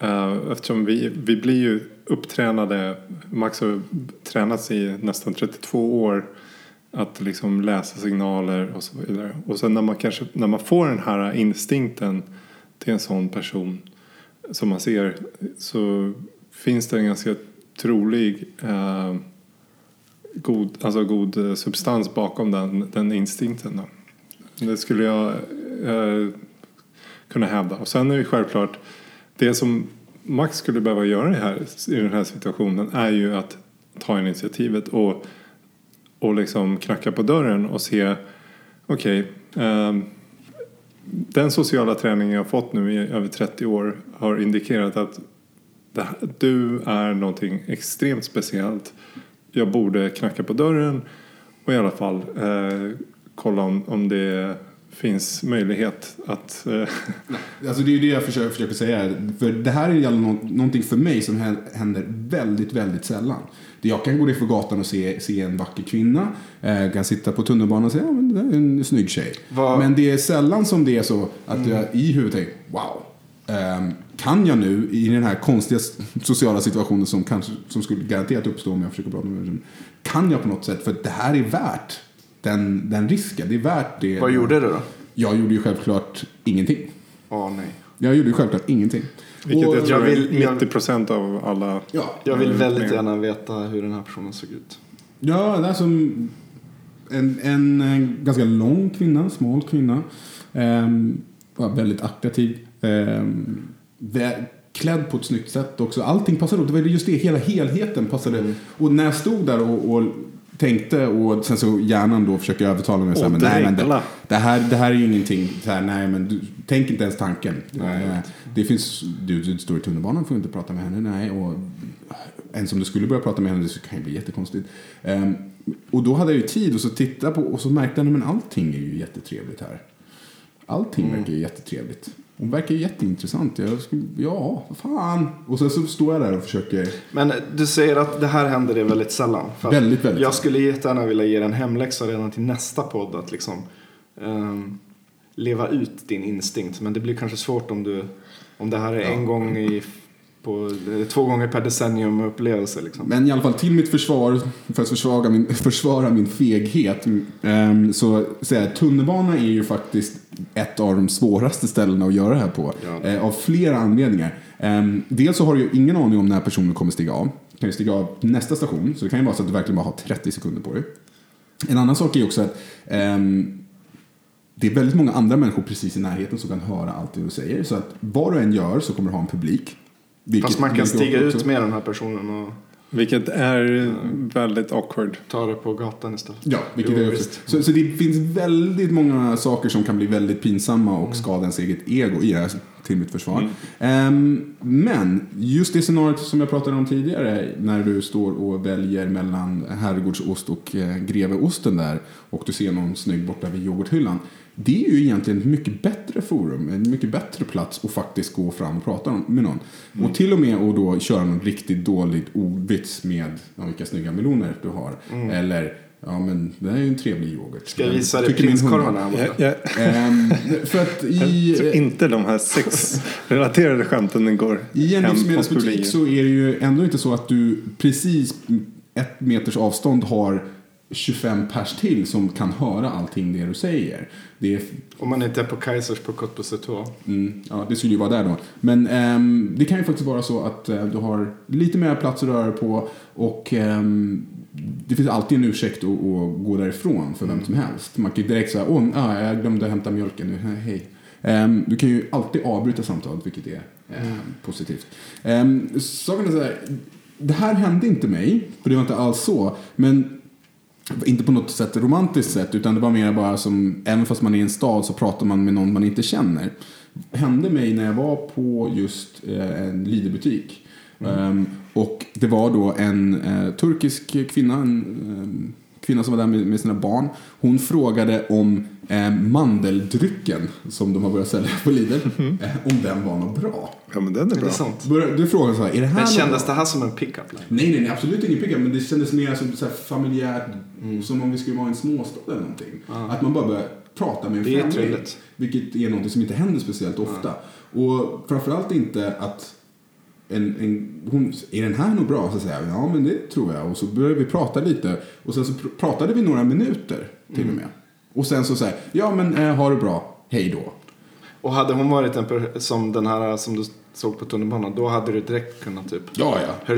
eh, eftersom vi, vi blir ju upptränade, Max har tränats i nästan 32 år att liksom läsa signaler och så vidare. Och sen när man, kanske, när man får den här instinkten till en sån person som man ser så finns det en ganska trolig eh, god, alltså god eh, substans bakom den, den instinkten. Då. Det skulle jag eh, kunna hävda. Och sen är det självklart, det som Max skulle behöva göra i, här, i den här situationen är ju att ta initiativet och, och liksom knacka på dörren och se, okej, ehm, den sociala träningen jag har fått nu i över 30 år har indikerat att det här, du är någonting extremt speciellt. Jag borde knacka på dörren och i alla fall eh, kolla om, om det finns möjlighet att... Eh, [LAUGHS] Alltså det är det jag försöker, försöker säga. För det här är någonting för mig som hä- händer väldigt, väldigt sällan. Jag kan gå ner för gatan och se, se en vacker kvinna. Eh, kan sitta på tunnelbanan och säga ja, men det är en snygg tjej. Vad- Men det är sällan som det är så att jag i huvudet tänker wow. Ehm, kan jag nu i den här konstiga sociala situationen som, kanske, som skulle garanterat uppstå om jag försöker prata med. Kan jag på något sätt, för det här är värt den, den risken. Det är värt det. Vad gjorde du då? Jag gjorde ju självklart ingenting. Åh nej. Jag gjorde ju självklart ingenting. vilket Och- jag tror jag vill- är jag- 90 procent av alla... Ja, Jag vill väldigt men- gärna veta hur den här personen såg ut. ja det är som en, en, en ganska lång kvinna, smal kvinna. Ehm, var väldigt attraktiv. Ehm, klädd på ett snyggt sätt också. Allting passade. Det var just det, hela helheten passade. Mm. Och när jag stod där och, och tänkte och sen så hjärnan då försöker övertala mig. Så här, men, nej, men det, det, här, det här är ju ingenting. Så här, nej, men du, tänk inte ens tanken. Nej, Eh, det finns, du, du står i tunnelbanan får inte prata med henne. Nej, och ens om du skulle börja prata med henne så kan det bli jättekonstigt. Ehm, och då hade jag ju tid och så titta på och så märkte jag men allting är ju jättetrevligt här. Allting Mm. verkar ju jättetrevligt. Hon verkar ju jätteintressant. Jag skulle, ja, fan. Och sen så står jag där och försöker. Men du säger att det här händer dig väldigt sällan. Väldigt, väldigt Jag skulle jättegärna vilja ge dig en hemläxa redan till nästa podd. Att liksom ehm, leva ut din instinkt. Men det blir kanske svårt om du om det här är en gång i på, eller två gånger per decennium upplevelse. Liksom. Men i alla fall till mitt försvar, för att försvaga min, [LAUGHS] försvara min feghet, ehm, så säger jag tunnelbana är ju faktiskt ett av de svåraste ställena att göra det här på. Ja. Eh, av flera anledningar. Ehm, dels så har du ju ingen aning om när personen kommer stiga av. kan ju stiga av nästa station, så det kan ju vara så att du verkligen bara har 30 sekunder på dig. En annan sak är också att ehm, det är väldigt många andra människor precis i närheten som kan höra allt det du säger. Så att vad du än gör så kommer du ha en publik. Vilket- Fast man kan stiga också- ut med den här personen och Vilket är väldigt awkward. ta det på gatan istället. Ja, vilket Jo, är visst. så, så det finns väldigt många saker som kan bli väldigt pinsamma och skada ens eget ego i det här till mitt försvar. Ehm, men just det scenariot som jag pratade om tidigare när du står och väljer mellan herrgårdsost och eh, greveosten där och du ser någon snygg borta vid yoghurthyllan. Det är ju egentligen ett mycket bättre forum, en mycket bättre plats att faktiskt gå fram och prata med någon. Och till och med att då köra någon riktigt dålig ordvits med ja, vilka snygga meloner du har. Eller Ja, men det här är ju en trevlig yoghurt. Ska jag visa dig prinskorvarna här borta? Jag, Ehm, för att i, jag inte de här sexrelaterade skämten går i en livsmedelsbutik så är det ju ändå inte så att du precis ett meters avstånd har 25 pers till som kan höra allting det du säger. Det är Om man inte är på Kaisers på Côte. Mm, ja, det skulle ju vara där då. Men ehm, det kan ju faktiskt vara så att eh, du har lite mer plats att röra dig på och ehm, det finns alltid en ursäkt att, att gå därifrån för vem som helst. Man kan ju direkt säga, åh, ah, jag glömde hämta mjölken nu, hej. Ehm, du kan ju alltid avbryta samtalet, vilket är ehm, positivt. Um, saken är så här, det här hände inte mig, för det var inte alls så, men inte på något sätt romantiskt sätt utan det var mer bara som, även fast man är i en stad så pratar man med någon man inte känner. Hände mig när jag var på just eh, en Lidl-butik. Ehm, och det var då en eh, turkisk kvinna, en ehm, kvinna som var där med, med sina barn. Hon frågade om eh, mandeldrycken som de har börjat sälja på Lidl, [LAUGHS] eh, om den var något bra. Ja, men den är Är bra. det sant? Började- Du frågade så här, är det här Men kändes det här som en pickup line? Nej, nej, nej, absolut ingen pickup. Men det kändes mer som så här familjärt. Som om vi skulle vara i en småstad eller någonting. Att man bara börjar prata med en Det är främling. trevligt. Vilket är något som inte händer speciellt ofta. Och framförallt inte att en, en, hon, är den här nog bra? Så säger jag, ja men det tror jag. Och så började vi prata lite. Och sen så pr- pratade vi några minuter till och med. Och sen så säger ja men eh, ha det bra, hej då. Och hade hon varit en som den här som du såg på tunnelbanan, då hade du direkt kunnat typ Ja, ja. Hör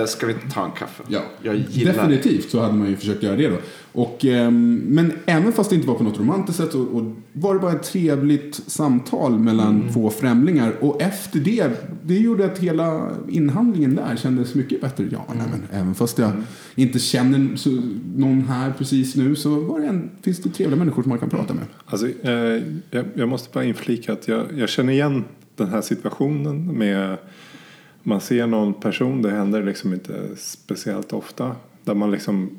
ja. ska vi ta en kaffe? Ja, Jag gillar definitivt så hade man ju försökt göra det då. Och, ehm, men även fast det inte var på något romantiskt sätt och, och var det bara ett trevligt samtal mellan Mm. två främlingar. Och efter det, det gjorde att hela inhandlingen där kändes mycket bättre. Ja, Mm. nej, men även fast jag inte känner så, någon här precis nu så var det en, finns det trevliga människor som man kan prata med. Alltså, eh, jag, jag måste bara inflika att jag, jag känner igen den här situationen med man ser någon person, det händer liksom inte speciellt ofta, där man liksom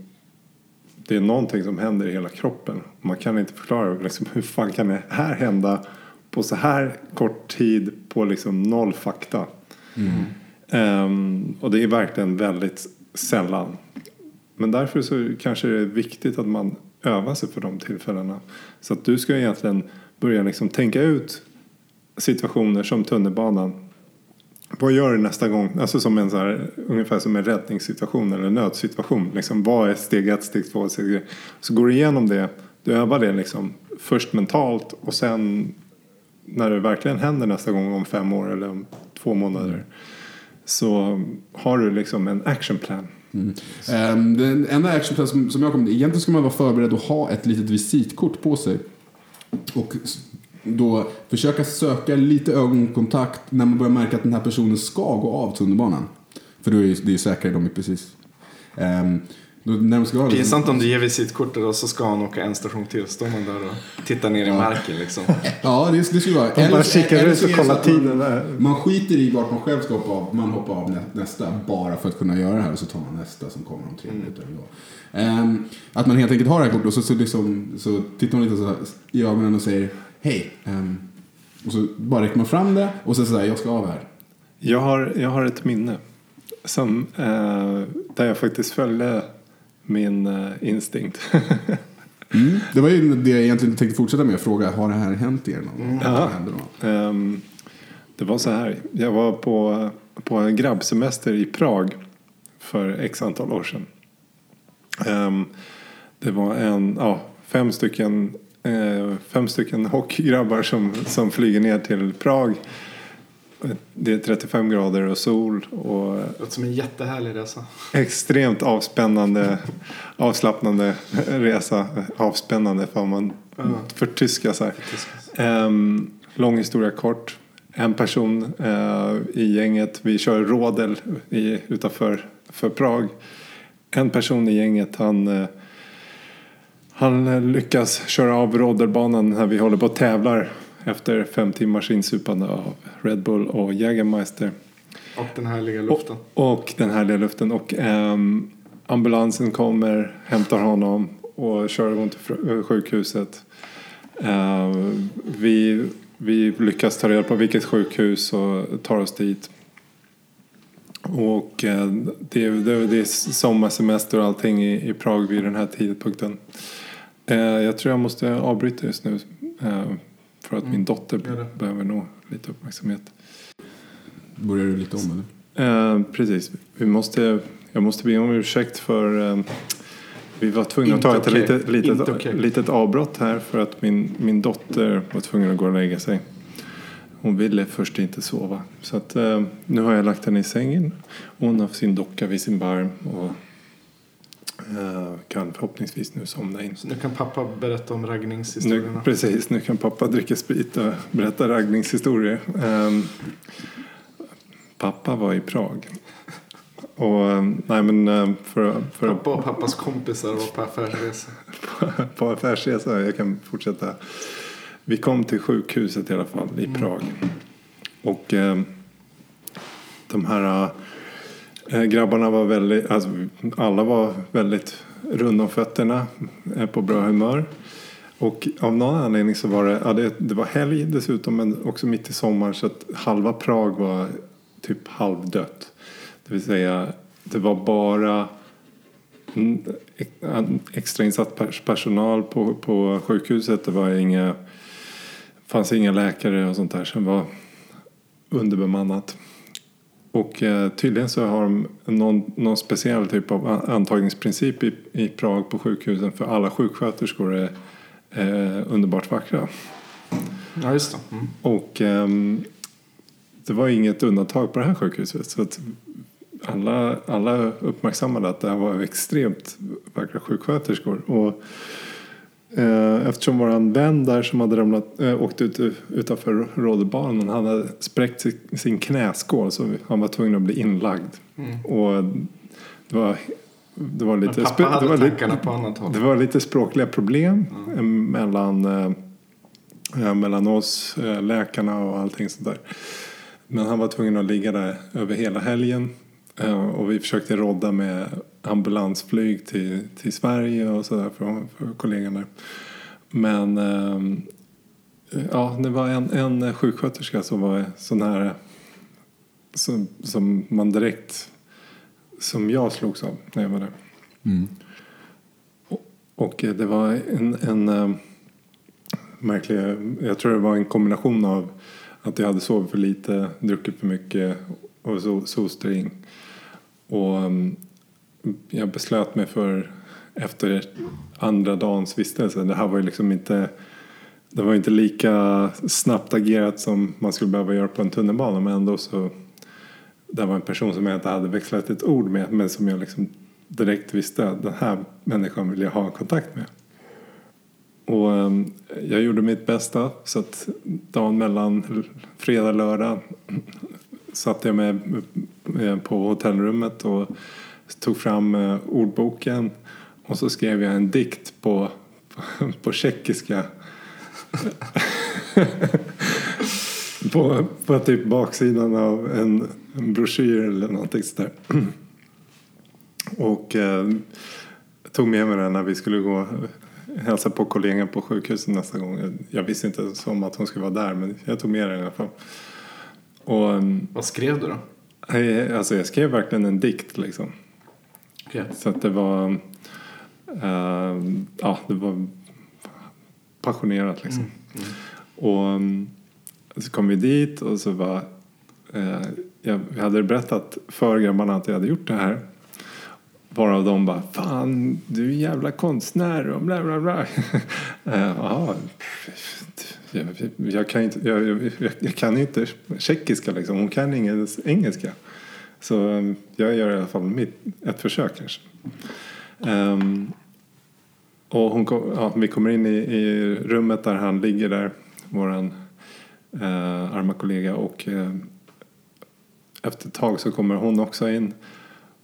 det är någonting som händer i hela kroppen. Man kan inte förklara liksom, [LAUGHS] hur fan kan det här hända på så här kort tid på liksom noll fakta. Ehm, och det är verkligen väldigt sällan. Men därför så kanske det är viktigt att man övar sig för de tillfällena. Så att du ska egentligen börja liksom tänka ut situationer som tunnelbanan. Vad gör du nästa gång? Alltså som en så här, ungefär som en räddningssituation eller en nödsituation. Liksom, vad är steg ett, steg två, steg tre? Så går du igenom det. Du övar det liksom först mentalt och sen när det verkligen händer nästa gång om fem år eller om två månader. Så har du liksom en actionplan. Mm. Um, den enda actionplan som, som jag kom egentligen ska man vara förberedd att ha ett litet visitkort på sig. Och då försöka söka lite ögonkontakt när man börjar märka att den här personen ska gå av tunnelbanan. För då är det ju säkrare, de är precis. Um, då, när de ska av, Pinsamt om du ger visitkortet och så ska han åka en station till. Står man där och tittar ner i marken liksom. [LAUGHS] Ja, det, det skulle vara. De bara kikar eller ut så och kollar så att man- tiden där. Man skiter i vart man själv ska hoppa av. Man hoppar av nä, nästa bara för att kunna göra det här. Och så tar man nästa som kommer om tre minuter. ändå. Ehm, att man helt enkelt har det här kortet och så, så, liksom, så tittar man lite så här i ögonen och säger hej. Ehm, och så bara räcker man fram det och så säger jag ska av här. Jag har, jag har ett minne som, eh, där jag faktiskt följde min eh, instinkt. [LAUGHS] Mm. Det var ju det jag egentligen tänkte fortsätta med. Fråga, har det här hänt er någon gång? Ja. Händer då? Ehm, det var så här. Jag var på, på en grabbsemester i Prag för x antal år sedan. Ehm, det var en, ja, fem stycken, fem stycken hockeygrabbar som, som flyger ner till Prag. Det är 35 grader och sol och låter som en jättehärlig resa. extremt avspännande, avslappnande resa. Avspännande för man förtyska så här. Ehm, lång historia kort. En person eh, i gänget, vi kör rådel i, utanför för Prag. En person i gänget han, eh, han eh, lyckas köra av rådelbanan när vi håller på och tävlar efter fem timmars insupande av Red Bull och Jägermeister. Och den härliga luften. Och den härliga luften. Och ehm, ambulansen kommer, hämtar honom och kör honom till eh, sjukhuset. Ehm, vi, vi lyckas ta reda på vilket sjukhus och tar oss dit. Och eh, det, det, det är sommarsemester och allting i, i Prag vid den här tidpunkten. Eh, jag tror jag måste avbryta just nu. Eh, för att min dotter behöver nog lite uppmärksamhet. Börjar du lite om eller? Eh, precis. Vi måste, jag måste be om ursäkt för vi var tvungna att ta Inte ett litet, litet, Inte okej. litet avbrott här för att min, min dotter var tvungen att gå och lägga sig. Hon ville först inte sova. Så att, eh, nu har jag lagt henne i sängen. Hon har sin docka vid sin barm och kan förhoppningsvis nu somna in. Så nu kan pappa berätta om Nu, raggningshistorierna. precis, nu kan pappa dricka sprit och berätta raggningshistorier. Ehm, pappa var i Prag. Och eh, nej men eh, för, för Pappa och pappas kompisar var på affärsresa. [LAUGHS] på affärsresa, jag kan fortsätta. Vi kom till sjukhuset i alla fall i Prag. Och eh, de här eh, Eh, grabbarna var väldigt, alltså alla var väldigt runda om fötterna, eh, på bra humör. Och av någon anledning så var det, ja, det, det var helg dessutom men också mitt i sommaren så att halva Prag var typ halvdött. Det vill säga det var bara extrainsatt personal på, på sjukhuset. Det var inga, fanns inga läkare och sånt där som var underbemannat. Och eh, tydligen så har de någon, någon speciell typ av antagningsprincip i, i Prag på sjukhusen för alla sjuksköterskor är eh, underbart vackra. Ja, just det. Mm. Och ehm, det var inget undantag på det här sjukhuset. Så att alla, alla uppmärksammade att det här var extremt vackra sjuksköterskor. Och, eh, eftersom våran vän där som hade ramlat, eh, åkt ut utanför rådbanan han hade spräckt sin, knäskål så han var tvungen att bli inlagd. Och det var, det var lite... Mm. Men pappa hade det var lite- på annat håll. det var lite språkliga problem eh, mellan, eh, eh, mellan oss, eh, läkarna och allting sånt där. Men han var tvungen att ligga där över hela helgen. Eh, och vi försökte rodda med ambulansflyg till, till Sverige och sådär för, för kollegan där. Men ehm, ja, det var en, en sjuksköterska som var sån här som, som man direkt som jag slogs av när jag var där. Mm. Och eh, det var en, en eh, märklig, jag tror det var en kombination av att jag hade sovit för lite, druckit för mycket och så solstring. Och mm, jag beslöt mig för efter andra dagens vistelse, det här var ju liksom inte det var inte lika snabbt agerat som man skulle behöva göra på en tunnelbana men ändå så det var en person som jag inte hade växlat ett ord med men som jag liksom direkt visste att den här människan vill jag ha kontakt med. Och ehm, jag gjorde mitt bästa så att dagen mellan fredag och lördag satt jag med på hotellrummet och tog fram eh, ordboken och så skrev jag en dikt på, [LAUGHS] på tjeckiska [LAUGHS] på, på typ baksidan av en, en broschyr eller någonting sådär. [CLEARS THROAT] Och eh, tog med mig den när vi skulle gå och hälsa på kollegan på sjukhuset nästa gång. Jag, visste inte ens om att hon skulle vara där men jag tog med den i alla fall. Och ehm, Vad skrev du då? eh, alltså jag skrev verkligen en dikt liksom. Okej. Så att det var, eh, ja det var passionerat liksom. Och mm, så kom vi dit och så var, eh, jag, hade berättat för grabbarna att jag hade gjort det här. Varav de bara, fan du är en jävla konstnär och bla bla bla. [LAUGHS] Eh, Ja, jag, jag, kan inte, jag, jag, jag kan inte tjeckiska liksom, hon kan ingen engelska. Så um, jag gör i alla fall mitt, ett försök kanske. Um, och hon kom, ja, vi kommer in i, i rummet där han ligger där, våran eh, arma kollega. Och eh, efter ett tag så kommer hon också in.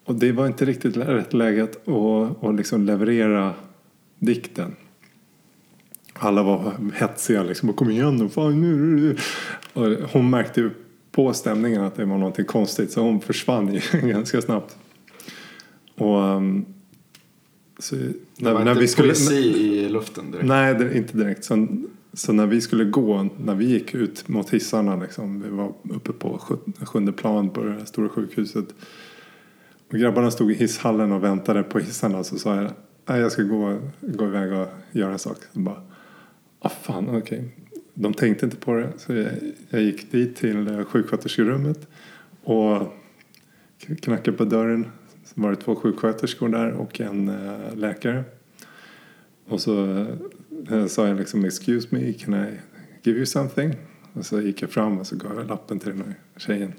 Och det var inte riktigt rätt läge att och, och liksom leverera dikten. Alla var hetsiga liksom. Och kom igen nu, fan nu. Och hon märkte på stämningen att det var något konstigt. Så hon försvann ju [LAUGHS] ganska snabbt. Och um, så, Det när, var när inte vi skulle, poesi i luften direkt. Nej, det, inte direkt. Sen, så när vi skulle gå, när vi gick ut mot hissarna liksom, vi var uppe på sjunde plan på det stora sjukhuset. Och grabbarna stod i hisshallen och väntade på hissarna. Så sa jag, nej jag ska gå, gå iväg och göra en sak. Så bara, ah fan okej. De tänkte inte på det. Så jag, jag gick dit till eh, sjuksköterskerummet. Och knackade på dörren. Så var det två sjuksköterskor där och en eh, läkare. Och så eh, sa jag liksom excuse me, can I give you something? Och så gick jag fram och så gav jag lappen till den här tjejen.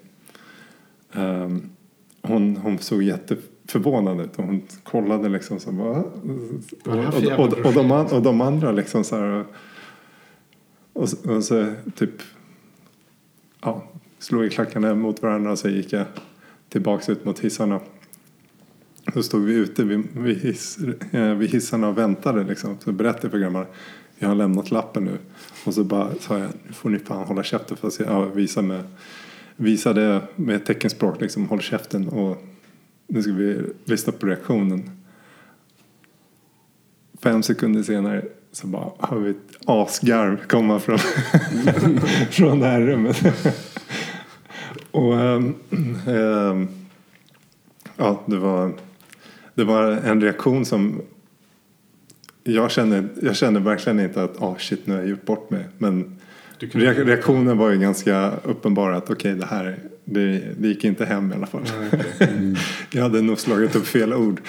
Ehm, hon, hon såg jätteförvånad ut och hon kollade liksom så bara, och, och, och, och, de, och de andra liksom så här och, så- och så typ ja, slog vi klackarna mot varandra och så gick jag tillbaks ut mot hissarna. Så stod vi ute vid, vid, hiss, eh, vid hissarna och väntade liksom. Så berättade jag för grabbarna, jag har lämnat lappen nu. Och så bara sa jag, nu får ni fan hålla käften. Fast jag ja, visa med, visade med teckenspråk liksom, håll käften. Och nu ska vi lyssna på reaktionen. Fem sekunder senare så bara hör vi ett asgarv komma från, [LAUGHS] från det här rummet. [LAUGHS] och ehm, ehm, ja, det var, det var en reaktion som jag kände, jag kände verkligen inte att ah shit nu har jag gjort bort mig. Men kunde- reak- reaktionen var ju ganska uppenbar att okej det här det, det gick inte hem i alla fall. [LAUGHS] jag hade nog slagit upp fel ord.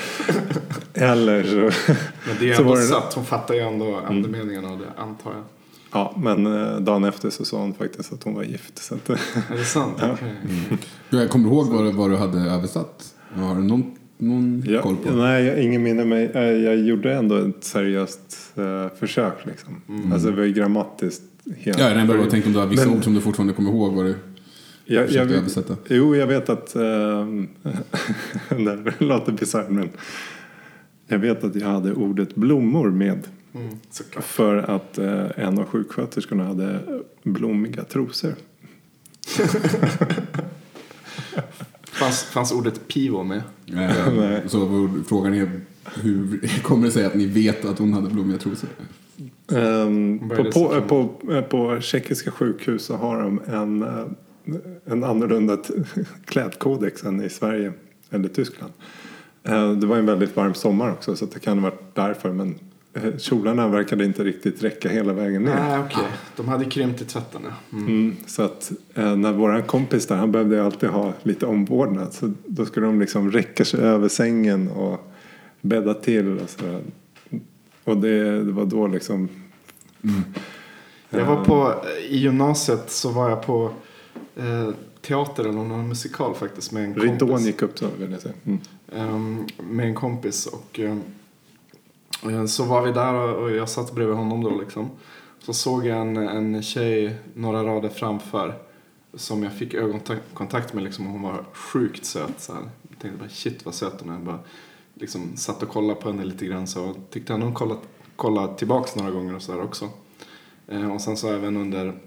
Eller så, Men det är så ändå var det- satt. Hon fattar ju ändå andemeningen av det, antar jag. Ja, men eh, dagen efter så sa hon faktiskt att hon var gift. Så att, Är det sant? [LAUGHS] Okej. Jag kommer ihåg vad, vad du hade översatt? Har du någon, någon Ja, koll på? nej, jag- ingen minne mig. Eh, Jag gjorde ändå ett seriöst eh, försök. Liksom. Alltså det var ju grammatiskt helt... Ja, jag bara tänkte om du har vissa Men- ord som du fortfarande kommer ihåg vad du jag, jag, översätta. Jo, jag vet att... ehm, [LAUGHS] det låter bisarrt, men... Jag vet att jag hade ordet blommor med. Mm. För att eh, en av sjuksköterskorna hade blommiga trosor. [LAUGHS] Fanns, fanns ordet pivo med? Eh, Så vår- frågan är hur kommer det sig att ni vet att hon hade blommiga trosor? Um, på, på, som- på, eh, på tjeckiska sjukhus så har de en, eh, en annorlunda [LAUGHS] klädkodex än i Sverige eller Tyskland. Eh, Det var en väldigt varm sommar också så det kan ha varit därför men eh, kjolarna verkade inte riktigt räcka hela vägen ner. Nej, okej. De hade krympt i tvätten. ja. Mm. Mm, så att eh, när våran kompis där, han behövde alltid ha lite omvårdnad. Så då skulle de liksom räcka sig över sängen och bädda till och så. Och det, det var då liksom... Jag var på, i gymnasiet så var jag på eh, teater eller någon musikal faktiskt med en kompis. Ridån gick upp så vill jag säga. Mm. Ehm, med en kompis och eh, så var vi där och, jag satt bredvid honom då liksom. Så såg jag en, en tjej några rader framför som jag fick ögonkontakt med liksom och hon var sjukt söt så här. Jag tänkte bara shit vad söt hon är. Bara liksom satt och kollade på henne lite grann så tyckte han hon kollat, kollat tillbaks några gånger och sådär också. Eh, och sen så även under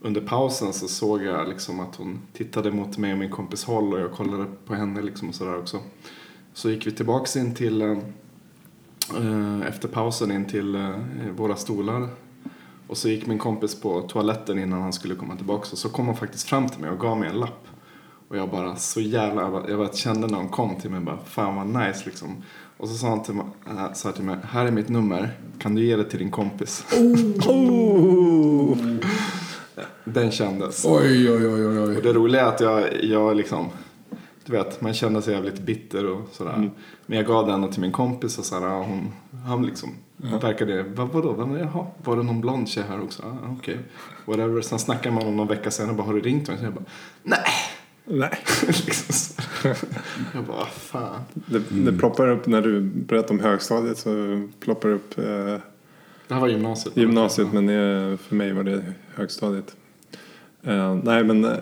under pausen så såg jag liksom att hon tittade mot mig och min kompis håll och jag kollade på henne liksom och sådär också. Så gick vi tillbaks in till, eh, eh, efter pausen in till eh, våra stolar. Och så gick min kompis på toaletten innan han skulle komma tillbaks och så kom hon faktiskt fram till mig och gav mig en lapp. Och jag bara så jävla, jag bara, kände när hon kom till mig bara fan vad nice liksom. Och så sa han till mig, äh, sa till mig, här är mitt nummer, kan du ge det till din kompis? [LAUGHS] Den kändes. Oj, oj, oj, oj. Och det roliga är att jag, jag liksom, du vet, man kände sig jävligt bitter och sådär. Men jag gav den till min kompis och sådär, ja, hon, han liksom verkade, vad, vadå, vem, jaha, var det någon blond tjej här också? Ah, Okej, whatever. Sen snackade man om någon vecka senare, bara, har du ringt henne? Så jag bara, nej. Nej. [LAUGHS] liksom så. Jag bara, fan. Det, det ploppar upp när du berättar om högstadiet så ploppar det upp eh, Det här var gymnasiet. gymnasiet men eh, för mig var det högstadiet. Eh, nej men eh,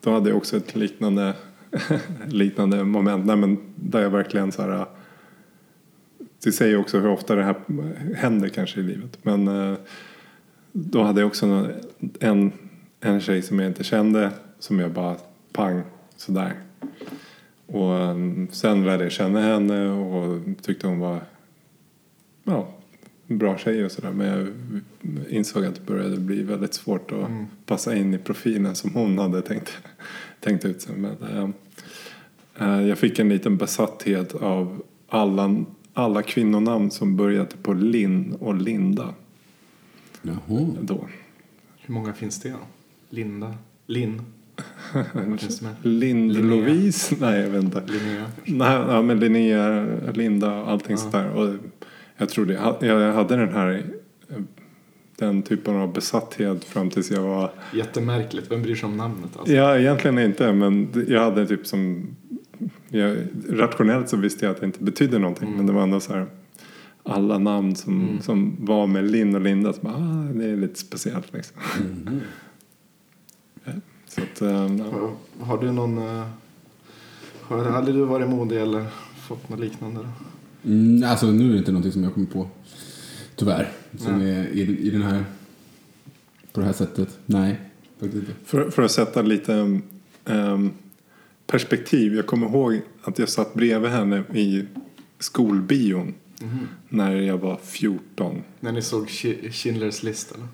då hade jag också ett liknande, [LAUGHS] liknande moment. Nej, men där jag verkligen så här. Det säger också hur ofta det här händer kanske i livet. Men eh, då hade jag också en, en, en tjej som jag inte kände som jag bara pang sådär. Och eh, sen lärde jag känna henne och tyckte hon var ja, bra tjej och sådär. Men jag insåg att det började bli väldigt svårt att Mm. passa in i profilen som hon hade tänkt, [LAUGHS] tänkt ut sig. Men, eh, jag fick en liten besatthet av alla, alla kvinnonamn som började på Linn och Linda Jaha. då. Hur många finns det? Linda? Linn? Vad finns det med? Lind Linnea. Lovise? Nej, jag vet inte. Linnea? Nej, ja, men Linnea, Linda och allting Ja. sånt där. Och jag tror det. Jag hade den här den typen av besatthet fram tills jag var... Jättemärkligt. Vem bryr sig om namnet? Alltså? Ja, egentligen inte, men jag hade typ som... Jag, rationellt så visste jag att det inte betydde någonting, Mm. men det var ändå så här... Alla namn som, Mm. som var med Linn och Linda, så bara, ah, det är lite speciellt liksom. Mhm. Så att, eh, ja. Har, du någon... eh, Har aldrig du varit modig eller fått något liknande? Då? Mm, alltså nu är det inte någonting som jag kommer på. Tyvärr. Som Nej. är i, i den här... På det här sättet. Nej. För, för att sätta lite ehm, perspektiv. Jag kommer ihåg att jag satt bredvid henne i skolbion när jag var 14. När ni såg Sch- Schindler's list eller?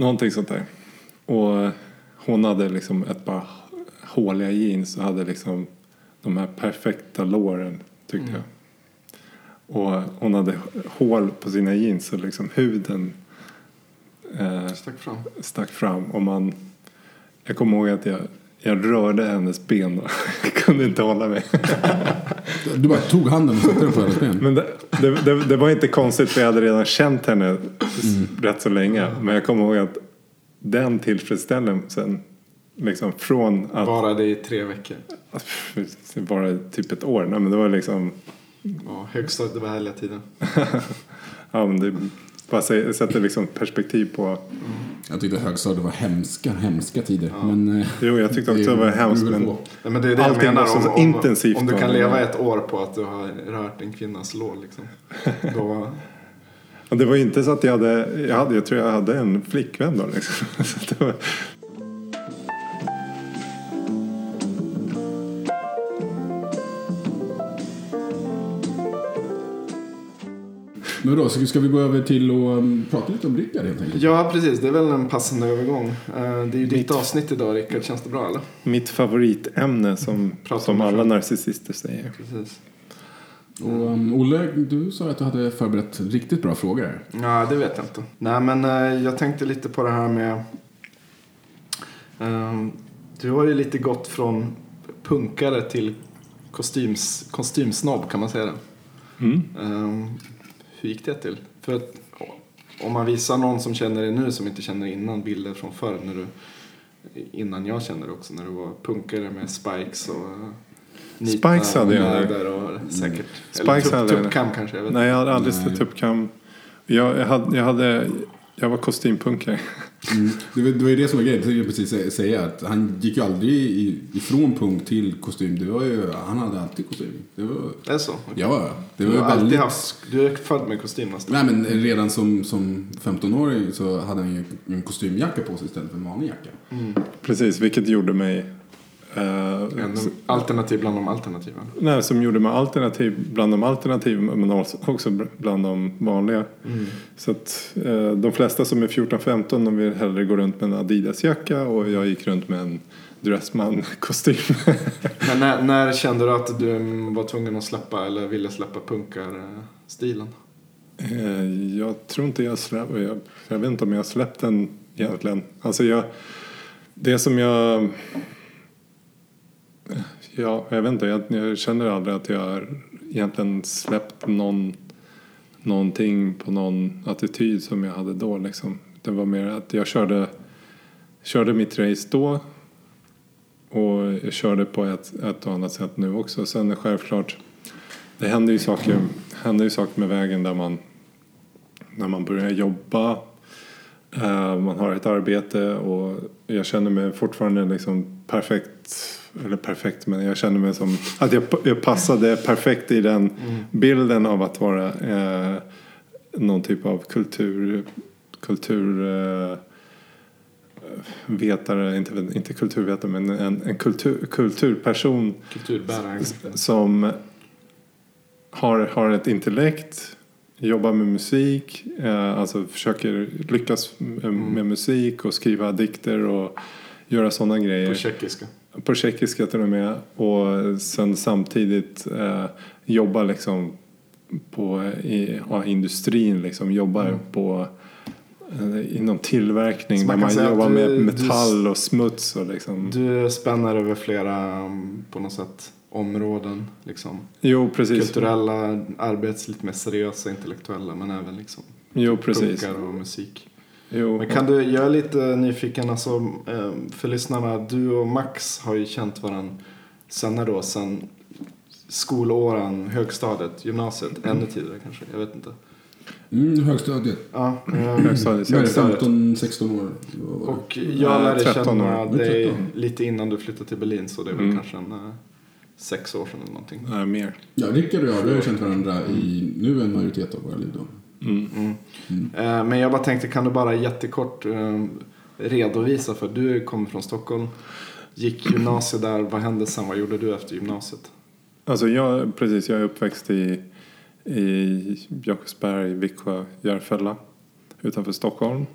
Någonting sånt där. Och hon hade liksom ett par håliga jeans och hade liksom de här perfekta låren tyckte Mm. jag. Och hon hade hål på sina jeans så liksom huden eh, Stack fram. stack fram och man jag kommer ihåg att jag, jag rörde hennes ben och [LAUGHS] kunde inte hålla mig. Du bara tog handen och satte den på hennes ben. Men det, det, det, det var inte konstigt för jag hade redan känt henne rätt så länge. Men jag kommer ihåg att den tillfredsställelsen liksom från att Bara det i tre veckor. [LAUGHS] det var typ ett år. Nej, men det var liksom Ja, högstadiet, det var härliga tiden. [LAUGHS] ja, men det bara sä- sätter liksom perspektiv på. Jag tyckte högstadiet var hemska, hemska tider. Men, eh, Jo, jag tyckte också det var hemskt. Men. Nej, men det är det jag Allting menar. var så Om, om, intensivt om du kan leva ett år på att du har rört en kvinnas lår liksom. [LAUGHS] Då, det var ju inte så att jag hade, jag, hade, jag tror jag hade en flickvän då. Liksom. [LAUGHS] Så det var, Men då, ska vi gå över till att um, prata lite om Rickard helt enkelt? ja, precis. Det är väl en passande övergång. Eh, Det är ju ditt avsnitt idag, Rickard. Känns det bra eller? mitt favoritämne som, som om alla narcissister säger. Precis. Och, um, Olle, du sa att du hade förberett riktigt bra frågor. Ja, det vet jag inte. Nej, men eh, jag tänkte lite på det här med... ehm, du har ju lite gått från punkare till kostyms, kostymsnobb, kan man säga det? Mm. Ehm, hur gick det till? För att om man visar någon som känner dig nu som inte känner dig innan bilder från förr när du innan jag kände dig också när du var punkare med spikes och Spikes hade jag. och säkert Spikes hade jag. tuppkam kanske jag vet Nej, jag hade aldrig Nej. ställt upp kam. Jag, jag, hade, jag, hade, jag var kostympunkare. Mm. Det, var, det var ju det som var grejen, jag precis sä- säga. Att han gick ju aldrig i, ifrån punk till kostym. Det var ju, han hade alltid kostym. Det var, Det är så? Okej. ja, det Du var ju har alltid väldigt... haft, du är född med kostym nästan? Nej men redan som, som 15-åring så hade han ju en kostymjacka på sig istället för en vanlig jacka. Precis, vilket gjorde mig... eh, En alternativ bland de alternativen. nej, som gjorde mig alternativ bland de alternativa men också- bland de vanliga. Så att eh, de flesta som är 14-15 de vill hellre gå runt med en Adidas-jacka och jag gick runt med en Dressman-kostym. [LAUGHS] Men när, när kände du att du var tvungen att släppa eller ville släppa punkarstilen? Eh, Jag tror inte jag släppt, jag, jag vet inte om jag har släppt den egentligen. Alltså jag, det som jag, ja, jag vet inte, jag, jag känner aldrig att jag har egentligen släppt någon, någonting på någon attityd som jag hade då liksom. Det var mer att jag körde, körde mitt race då och jag körde på ett, ett och annat sätt nu också. Sen är självklart, det händer ju saker, händer ju saker med vägen där man när man börjar jobba. Eh, man har ett arbete och jag känner mig fortfarande liksom perfekt. Eller perfekt, men jag känner mig som att jag, jag passade perfekt i den bilden av att vara eh, någon typ av kultur, kultur eh, vetare, inte, inte kulturvetare men en, en kultur, kulturperson som har, har ett intellekt. jobbar med musik, eh, alltså försöker lyckas med, med musik och skriva dikter och göra sådana grejer. På tjeckiska. På tjeckiska till och med. Och sen samtidigt eh, jobba liksom på i, ja, industrin, liksom jobbar på eh, inom tillverkning Så där man man jobbar att med du- metall och smuts och liksom. Du spänner över flera, um, på något sätt, områden. Liksom. Jo, precis. Kulturella, arbets, lite mer seriösa, intellektuella, men även liksom Jo, precis. punkar och musik. Jo, Men kan du, jag är lite nyfiken, alltså, eh, för lyssnarna, du och Max har ju känt varandra sen när då, sen skolåren, högstadiet, gymnasiet, ännu tidigare kanske, jag vet inte. Mm, högstadiet. Ja, eh, [LAUGHS] Högstadiet, Jag är högstadiet. 15, 16 år. Och jag lärde 13 känna år. dig 13. lite innan du flyttade till Berlin, så det är väl Mm. kanske en eh, sex år sedan eller någonting. Nej, mer. Ja, Rickard och jag vi har känt varandra i nu en majoritet av våra liv. Då. Mm. Mm. Eh, men jag bara tänkte, kan du bara jättekort eh, redovisa för du kommer från Stockholm, gick gymnasiet där, vad hände sen, vad gjorde du efter gymnasiet? Alltså jag, precis, jag är uppväxt i, i Jakobsberg, Viksjö, Järfälla utanför Stockholm.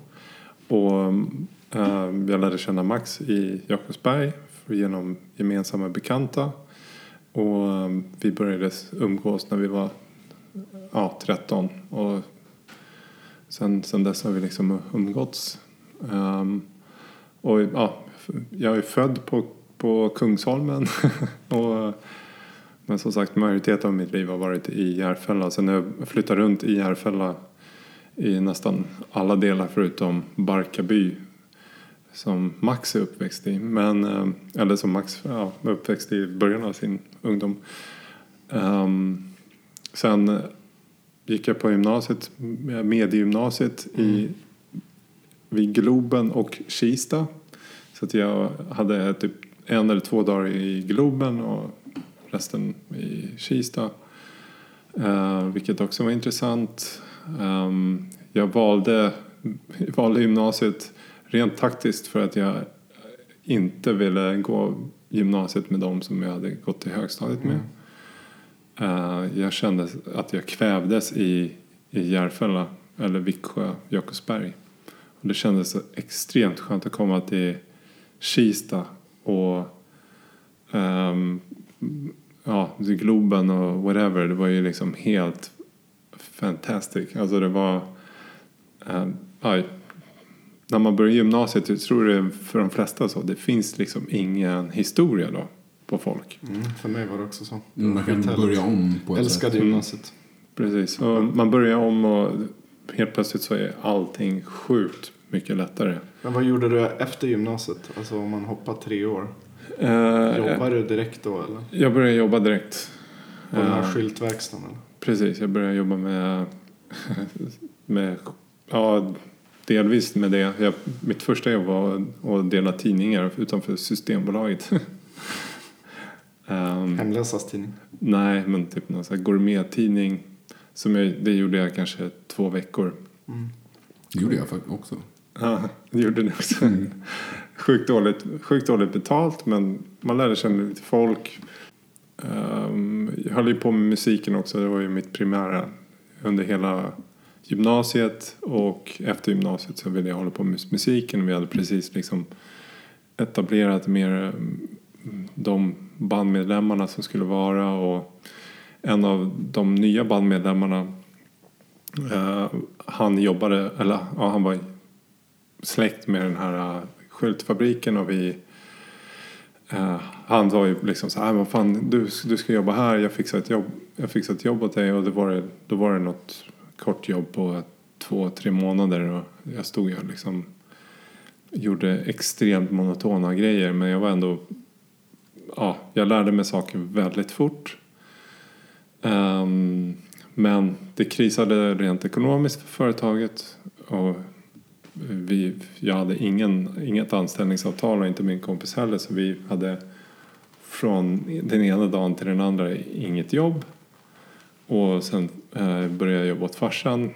Och äh, jag lärde känna Max i Jakobsberg genom gemensamma bekanta. Och äh, vi började umgås när vi var ja, 13. Och sen, sen dess har vi liksom umgåtts. Um, och ja, jag är född på, på Kungsholmen. [LAUGHS] och men som sagt, majoriteten av mitt liv har varit i Järfälla. Sen har jag flyttat runt i Järfälla i nästan alla delar förutom Barkarby som Max är uppväxt i. Men, eh, eller som Max ja, var uppväxt i början av sin ungdom. Um, sen gick jag på gymnasiet, mediegymnasiet i, vid Globen och Kista. Så att jag hade typ en eller två dagar i Globen och resten i Kista. Eh, vilket också var intressant. Ehm, jag valde, [LAUGHS] valde gymnasiet rent taktiskt för att jag inte ville gå gymnasiet med dem som jag hade gått till högstadiet med. Eh, Eh, jag kände att jag kvävdes i, i Järfälla eller Viksjö, Jakobsberg. Och det kändes så extremt skönt att komma till Kista och um, ja, Globen och whatever. Det var ju liksom helt fantastic. Alltså det var... Ehm, um, aj. när man börjar gymnasiet, jag tror det är för de flesta så, det finns liksom ingen historia då på folk. Mm, för mig var det också så. Det Mm, man kan börja om på ett Älskade sätt. gymnasiet. Precis, och man börjar om och helt plötsligt så är allting sjukt mycket lättare. Men vad gjorde du efter gymnasiet? Alltså om man hoppar tre år. Eh, Jobbar du direkt då eller? Jag började jobba direkt. På den här Eh, skyltverkstaden eller? Precis, jag började jobba med, [LAUGHS] med ja, delvis med det. Jag, mitt första jobb var att dela tidningar utanför Systembolaget. [LAUGHS] Ehm, Hemlösas tidning. nej, men typ någon sån här gourmettidning. Som jag, det gjorde jag kanske två veckor. Det gjorde jag faktiskt också. Ja, det gjorde det också. Sjukt, dåligt, sjukt dåligt betalt men man lärde känna lite folk. Ehm, jag höll ju på med musiken också. Det var ju mitt primära under hela gymnasiet. Och efter gymnasiet så ville jag hålla på med musiken. Vi hade precis liksom etablerat mer mm, de bandmedlemmarna som skulle vara. Och en av de nya bandmedlemmarna eh, han jobbade, eller ja, han var släkt med den här uh, skyltfabriken och vi eh, han sa ju liksom så här, äh, vad fan du, du ska jobba här, jag fixar ett jobb, jag fixar ett jobb åt dig och det var det, då var det något kort jobb på två, tre månader och jag stod ju liksom gjorde extremt monotona grejer men jag var ändå ja, jag lärde mig saker väldigt fort. Um, men det krisade rent ekonomiskt för företaget och vi, jag hade ingen, inget anställningsavtal och inte min kompis heller så vi hade från den ena dagen till den andra inget jobb. Och sen eh, började jag jobba åt farsan.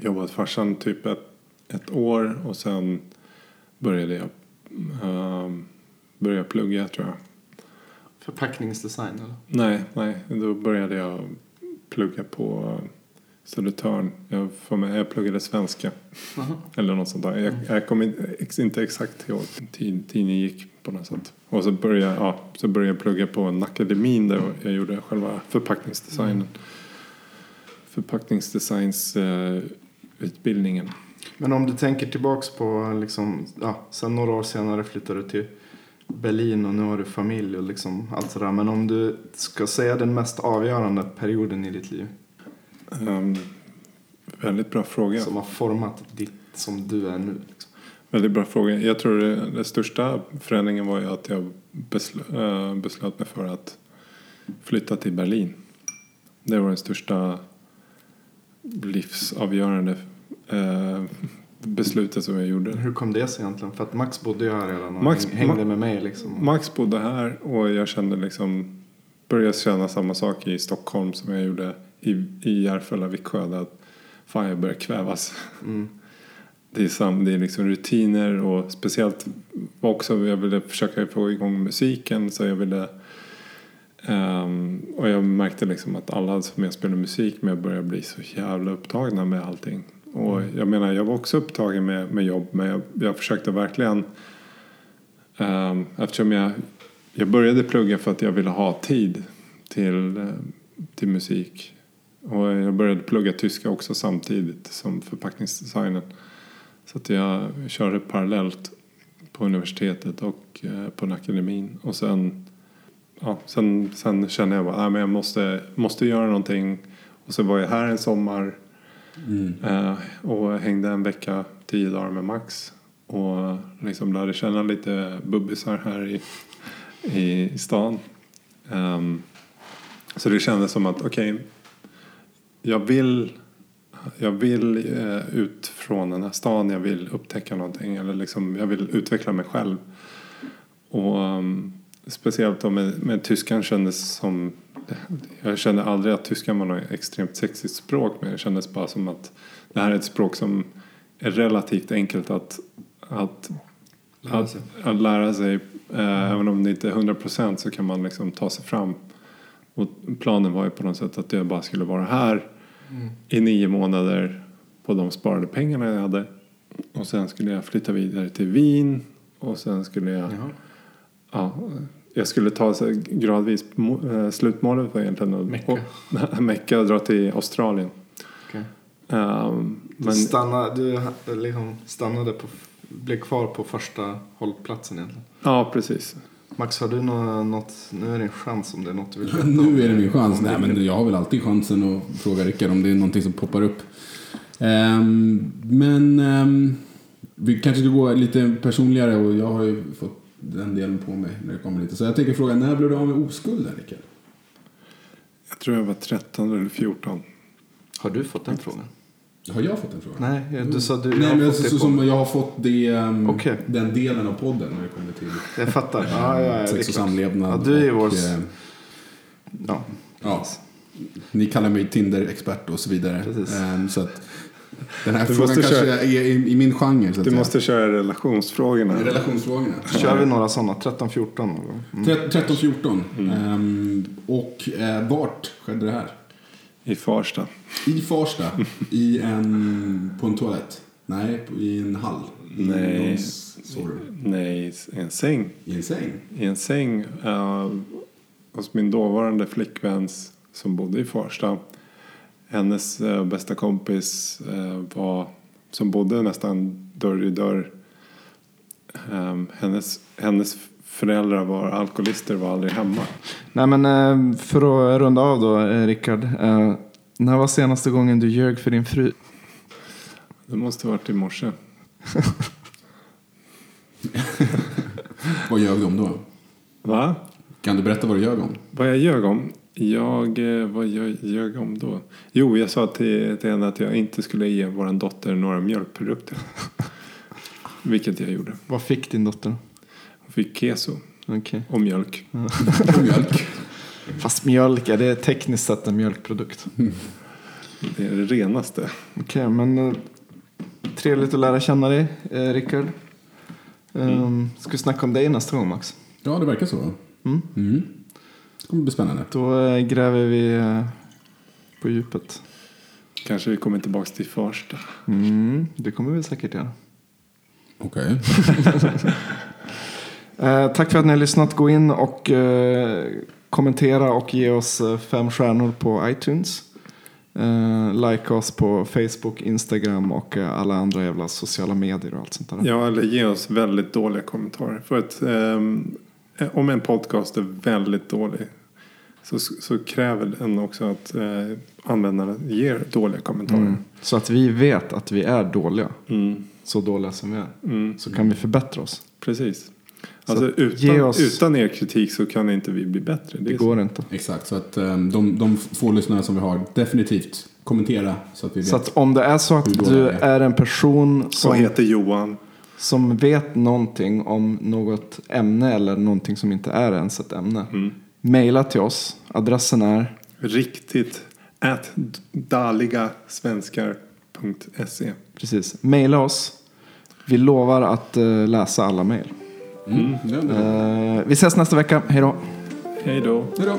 Jobbade åt farsan typ ett, ett år och sen började jag eh, började plugga tror jag. Förpackningsdesign eller? Nej, nej, då började jag plugga på Södertörn. Jag, får med, jag pluggade svenska. Eller något sånt där. Jag, jag kommer inte, inte exakt ihåg tid, tiden gick på något sätt. Och så började, ja, så började jag plugga på en akademin där jag gjorde själva förpackningsdesignen. Förpackningsdesignsutbildningen. Eh. Men om du tänker tillbaks på, liksom, ja, sen några år senare flyttade du till Berlin och nu har du familj och liksom allt sådär. Men om du ska säga den mest avgörande perioden i ditt liv Ehm, väldigt bra fråga. som har format ditt som du är nu. Liksom. Väldigt bra fråga. Jag tror det, den största förändringen var ju att jag beslöt, beslöt mig för att flytta till Berlin. Det var den största livsavgörande eh, beslutet som jag gjorde. Hur kom det sig egentligen? För att Max bodde ju här redan och Max- häng- hängde Ma- med mig liksom. Max bodde här och jag kände liksom började känna samma sak i Stockholm som jag gjorde i, i Järfälla, Viksjö. Att fan, jag börjar kvävas. Mm. [LAUGHS] Det är, sam, det är liksom rutiner och speciellt också jag ville försöka få igång musiken så jag ville ehm, och jag märkte liksom att alla som jag spelade musik med började bli så jävla upptagna med allting. Och jag menar jag var också upptagen med, med jobb men jag, jag försökte verkligen ehm, eftersom jag, jag började plugga för att jag ville ha tid till, eh, till musik. Och jag började plugga tyska också samtidigt som förpackningsdesignen. Så att jag körde parallellt på universitetet och eh, på en akademin. Och sen, ja, sen, sen kände jag att jag måste, måste göra någonting. Och så var jag här en sommar Mm. eh, och hängde en vecka, tio dagar med Max. Och liksom lärde känna lite bubbisar här i, i stan. Um, så det kändes som att okej, jag vill jag vill eh, ut från den här stan, jag vill upptäcka någonting eller liksom, jag vill utveckla mig själv. Och um, speciellt då med, med tyskan kändes som, jag kände aldrig att tyskan var något extremt sexigt språk men det kändes bara som att det här är ett språk som är relativt enkelt att, att, Lära att, sig. att lära sig. Eh, Även om det inte är 100% så kan man liksom ta sig fram. Och planen var ju på något sätt att jag bara skulle vara här i nio månader på de sparade pengarna jag hade. Och sen skulle jag flytta vidare till Wien. Och sen skulle jag... Jaha. Ja, jag skulle ta så gradvis... eh, Slutmålet var egentligen att Mecka. och- Mecka [LAUGHS] och dra till Australien. Okej. Ehm, Du, men stannade, du ha- liksom stannade på, blev kvar på första hållplatsen egentligen. ja, precis. Max, har du nå- något, nu är det en chans om det är något du vill berätta Nu är det min chans. Nej, men jag har väl alltid chansen att fråga Rickard om det är någonting som poppar upp. Ehm, men ehm, vi kanske ska gå lite personligare och jag har ju fått den delen på mig när det kommer lite. Så jag tänker fråga, när blev du av med oskulden Rickard? Jag tror jag var 13 eller 14. Har du fått den frågan? Har jag fått en fråga? Nej, du sa du Nej, men fått så, som jag har fått det, ehm, Okej. den delen av podden när det kommer till Jag fattar. Ja, ja, ja, sex och samlevnad. Ja, du är ju och, vår... eh, Ja, Ja, ni kallar mig Tinder-expert och så vidare. Precis. Ehm, så att den här Du frågan måste kanske köra- är i, i min genre. Så att Du säga. måste köra relationsfrågorna. Relationsfrågorna. kör vi några sådana? 13-14 någon gång? Mm. 13-14. Ehm, och eh, vart skedde det här? I Farsta. I Farsta. I en, på en toalett? Nej, på, i en hall? I Nej. Nej, i en säng. I en säng? I en säng eh, hos min dåvarande flickväns som bodde i Farsta. Hennes eh, bästa kompis eh, var, som bodde nästan dörr i dörr. Eh, hennes, hennes föräldrar var alkoholister var aldrig hemma. Nej men eh, för att runda av då, eh, Rickard. Eh, när var senaste gången du ljög för din fru? Det måste ha varit i morse. [LAUGHS] Vad ljög du om då? Va? Kan du berätta vad du ljög om? Vad jag ljög om? Jag, eh, vad jag ljög om då? Jo, jag sa till, till henne att jag inte skulle ge vår dotter några mjölkprodukter. [LAUGHS] Vilket jag gjorde. Vad fick din dotter? Hon fick keso Okej. och mjölk. [LAUGHS] Och mjölk? Fast mjölk, är det tekniskt sett en mjölkprodukt? Det är det renaste. Okej, men eh, trevligt att lära känna dig, eh, Rickard. Um, Ska vi snacka om dig nästa gång, Max? Ja, det verkar så. Mm. Det kommer bli spännande. Då eh, gräver vi eh, på djupet. Kanske vi kommer tillbaka till Farsta. Mm, det kommer vi säkert göra. Okej. [LAUGHS] Eh, tack för att ni har lyssnat. Gå in och eh, kommentera och ge oss eh, fem stjärnor på iTunes. Eh, like oss på Facebook, Instagram och eh, alla andra jävla sociala medier och allt sånt där. Ja, eller ge oss väldigt dåliga kommentarer. För att ehm, om en podcast är väldigt dålig så, så kräver den också att eh, användarna ger dåliga kommentarer. Mm. Så att vi vet att vi är dåliga. Mm. Så dåliga som vi är. Mm. Så kan vi förbättra oss. Precis. Så Alltså utan, oss- utan er kritik så kan inte vi bli bättre. Det är går inte. Exakt, så att eh, de, de få lyssnare som vi har, definitivt kommentera så att vi vet. Så att om det är så att du är. är en person så. Och som, heter Johan. Som vet någonting om något ämne eller någonting som inte är ens ett ämne. Mm. Maila till oss. Adressen är Riktigt. At daligasvenskar.se precis. Maila oss. Vi lovar att eh, läsa alla mejl. Mm, bra. Eh, vi ses nästa vecka. Hej då. Hej då. Hej då.